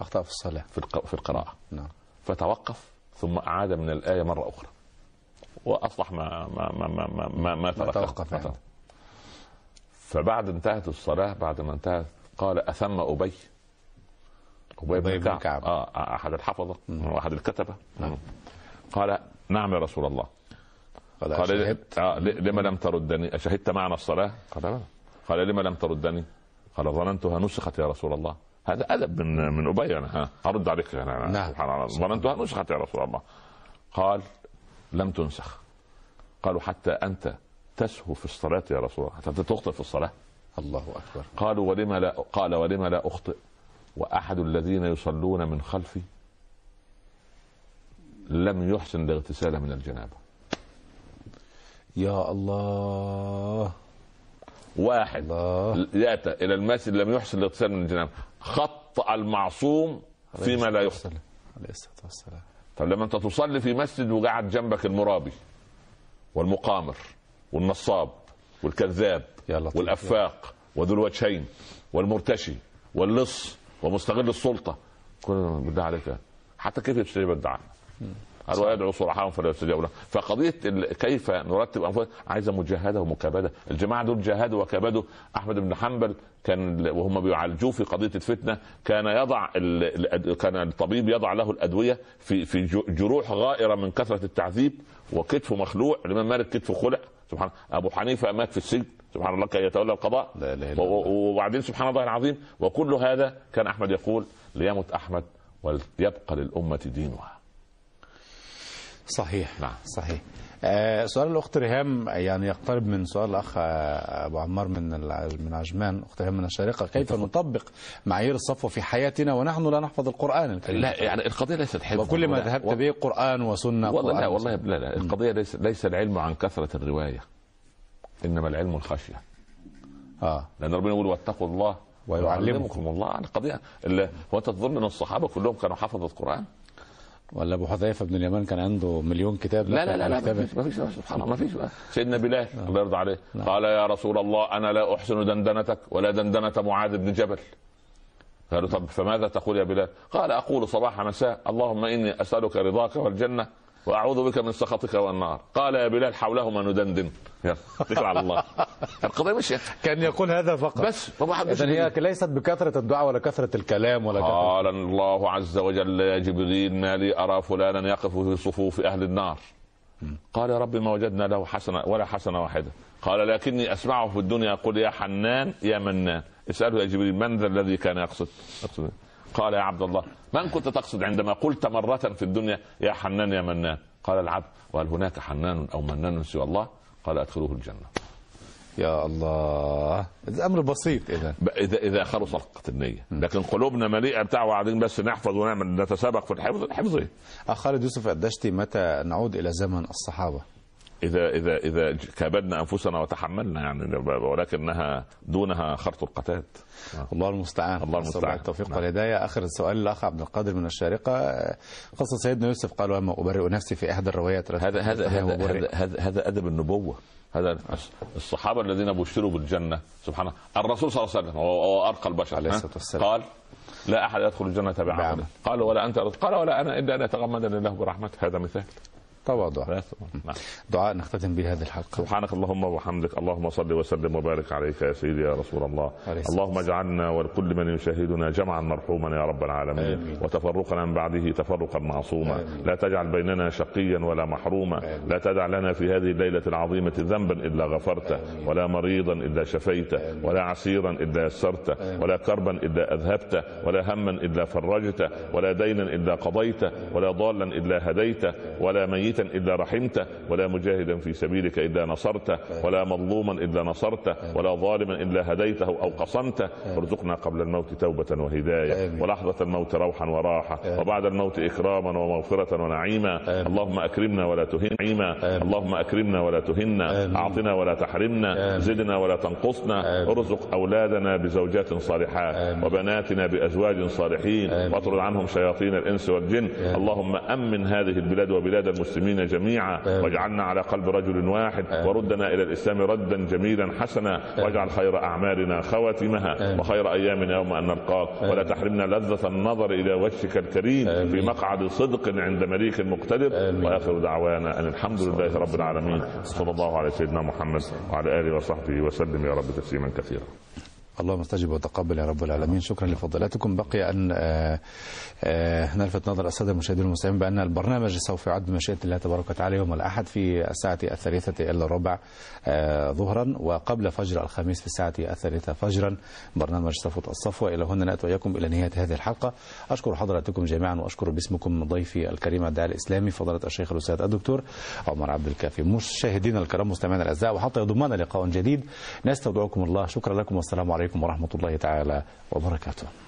أخطأ في الصلاة في في القراءة نعم فتوقف ثم أعاد من الآية مرة أخرى واصبح ما ما ما ما ما, ما, ما تركها. توقف ما. توقف. فبعد انتهت الصلاة بعد ما انتهت قال ابي أبي. أبي بن بن كعب, كعب. آه أحد الحفظة واحد الكتبة. قال نعم يا رسول الله. قال قال شهدت. آه لما لم تردني؟ أشهدت معنا الصلاة؟ قال لا قال لما لم تردني؟ قال ظننتها نسخت يا رسول الله. هذا أدب من من أبي أنا ها. أرد عليك أنا نعم. سبحان الله. ظننتها نسخت يا رسول الله. قال لم تنسخ. قالوا حتى أنت تسهو في الصلاة يا رسول الله حتى أنت تخطئ في الصلاة. الله أكبر. قالوا ولما لا قال ولما لا أخطئ؟ وأحد الذين يصلون من خلفي لم يحسن الاغتسال من الجنابة. يا الله. واحد. الله. يأتى إلى المسجد لم يحسن الاغتسال من الجنابة. خطأ المعصوم فيما لا يخطئ. عليه الصلاة والسلام. طب لما أنت تصلي في مسجد وقعد جنبك المرابي والمقامر والنصاب والكذاب. والأفاق وذو الوجهين والمرتشي واللص ومستغل السلطة. كل بالله عليك. حتى كيف يستجيب الدعاء قال ويدعو صلحهم فلا يستجاب له. فقضية كيف نرتب أنفسنا؟ عايزة مجاهدة ومكابدة. الجماعة دول جاهدوا وكابدوا. أحمد بن حنبل كان وهم بيعالجوه في قضية الفتنة كان يضع كان الطبيب يضع له الأدوية في في جروح غائرة من كثرة التعذيب وكتفه مخلوع الإمام مالك كتفه خلع. سبحان أبو حنيفة مات في السجن. سبحان الله كي يتولى القضاء. لا الله. و- وبعدين سبحان الله العظيم وكل هذا كان أحمد يقول ليمت أحمد وليبقى للأمة دينها. صحيح. نعم. صحيح. سؤال الأخت ريهام يعني يقترب من سؤال الأخ آه، أبو عمار من من عجمان. أخت ريهام من الشارقه كيف نطبق معايير الصفوه في حياتنا ونحن لا نحفظ القرآن الكريم؟ لا يعني القضية ليست حفظ وكل ما ذهبت و- به قرآن وسنة والله لا والله. لا لا القضية ليس ليس العلم عن كثرة الرواية. إنما العلم الخشية. آه. لأن ربنا يقول واتقوا الله ويعلمكم. الله. القضية اللي هو انت تظن إن الصحابة كلهم كانوا حفظوا القرآن؟ ولا أبو حذيفة بن اليمان كان عنده مليون كتاب؟ لا لا لا, لا كتاب- ما فيش ما فيش سبحان الله ما فيش سيدنا بلال الله يرضى عليه. قال يا رسول الله أنا لا أحسن دندنتك ولا دندنة معاذ بن جبل. قالوا طب فماذا تقول يا بلال؟ قال أقول صباح مساء اللهم إني أسألك رضاك والجنة. وأعوذ بك من سخطك والنار. قال يا بلال حولهما ندندن. يلا اتكل على الله. القضية مش كان يقول هذا فقط. بس طبعا اذا هي ليست بكثرة الدعاء ولا كثرة الكلام ولا قال الله عز وجل يا جبريل ما لي أرى فلانا يقف في صفوف أهل النار. قال يا رب ما وجدنا له حسنة ولا حسنة واحدة. قال لكني أسمعه في الدنيا. يقول يا حنان يا منان. اسأله يا جبريل من ذا الذي كان يقصد؟ يقصد قال يا عبد الله من كنت تقصد عندما قلت مرة في الدنيا يا حنان يا منان؟ قال العبد وهل هناك حنان أو منان سوى الله؟ قال أدخلوه الجنة. يا الله ده أمر بسيط إذا. اذا إذا خلصت النية. لكن قلوبنا مليئة بتاع وقاعدين بس نحفظ ونعمل نتسابق في الحفظ الحفظ. إيه اخ خالد يوسف الدشتي متى نعود إلى زمن الصحابة؟ إذا إذا إذا كابدنا أنفسنا وتحملنا يعني ولكنها دونها خرط القتاد الله المستعان الله المستعان. التوفيق نعم. والهداية آخر السؤال الاخ عبد القادر من الشارقة قصة سيدنا يوسف قال وما أبرئ نفسي في إحدى الروايات هذا هذا هذا. هذا, هذا, هذا أدب النبوة هذا الصحابة الذين بشروا بالجنة سبحان الله الرسول صلى الله عليه وسلم وهو أرقى البشر عليه ها؟ الصلاة والسلام. قال لا أحد يدخل الجنة بعمل. قال ولا أنت قال ولا أنا إلا ان يتغمدني الله برحمته هذا مثال تواضع. نعم. دعاء نختتم به هذه الحلقة. سبحانك اللهم وبحمدك اللهم صل وسلم وبارك عليك يا سيدي يا رسول الله. اللهم اجعلنا ولكل من يشاهدنا جمعا مرحوما يا رب العالمين. آمين. وتفرقنا من بعده تفرقا معصوما. آمين. لا تجعل بيننا شقيا ولا محروما. آمين. لا تدع لنا في هذه الليلة العظيمة ذنبا إلا غفرته ولا مريضا إلا شفيته ولا عسيرا إلا يسرته ولا كربا إلا أذهبته ولا هما إلا فرجته ولا دينا إلا قضيته ولا ضالا إلا هديته ولا ميتا إلا رحمته ولا مجاهدا في سبيلك إلا نصرته ولا مظلوما إلا نصرته ولا ظالما إلا هديته أو قصمته ارزقنا قبل الموت توبة وهداية آمين. ولحظة الموت روحا وراحة وبعد الموت إكراما ومغفرة ونعيما اللهم أكرمنا ولا تهنا اللهم أكرمنا ولا تهنا. أعطنا ولا تحرمنا. زدنا ولا تنقصنا. ارزق أولادنا بزوجات صالحات. وبناتنا بأزواج صالحين. واطرد عنهم شياطين الإنس والجن اللهم أمن هذه البلاد وبلاد المسلمين جميعا. آمين. واجعلنا على قلب رجل واحد. وردنا إلى الإسلام ردا جميلا حسنا. واجعل خير أعمالنا خواتمها. وخير أيامنا يوم أن نلقاك. ولا تحرمنا لذة النظر إلى وجهك الكريم في. مقعد صدق عند مليك مقتدر. وآخر دعوانا أن الحمد لله رب العالمين. صلى الله على سيدنا محمد وعلى آله وصحبه وسلم. يا رب تسليما كثيرا. اللهم استجب وتقبل يا رب العالمين. شكرا لفضيلتكم. بقي أن آه، آه، نلفت نظر الساده المشاهدين المستمعين بأن البرنامج سوف يعد بمشيئة الله تبارك وتعالى يوم الأحد في الساعة الثالثة الا ربع آه، ظهرا وقبل فجر الخميس في الساعة الثالثة فجرا. برنامج صفوه الصفوه إلى هنا نأتي وإياكم إلى نهاية هذه الحلقة. أشكر حضراتكم جميعا وأشكر باسمكم ضيفي الكريم الداعي الإسلامي فضيلة الشيخ الأستاذ الدكتور عمر عبد الكافي. مشاهدينا الكرام مستمعينا الأعزاء وحتى يضمنا لقاء جديد. نستودعكم الله. شكرا لكم والسلام عليكم. ورحمة الله تعالى وبركاته.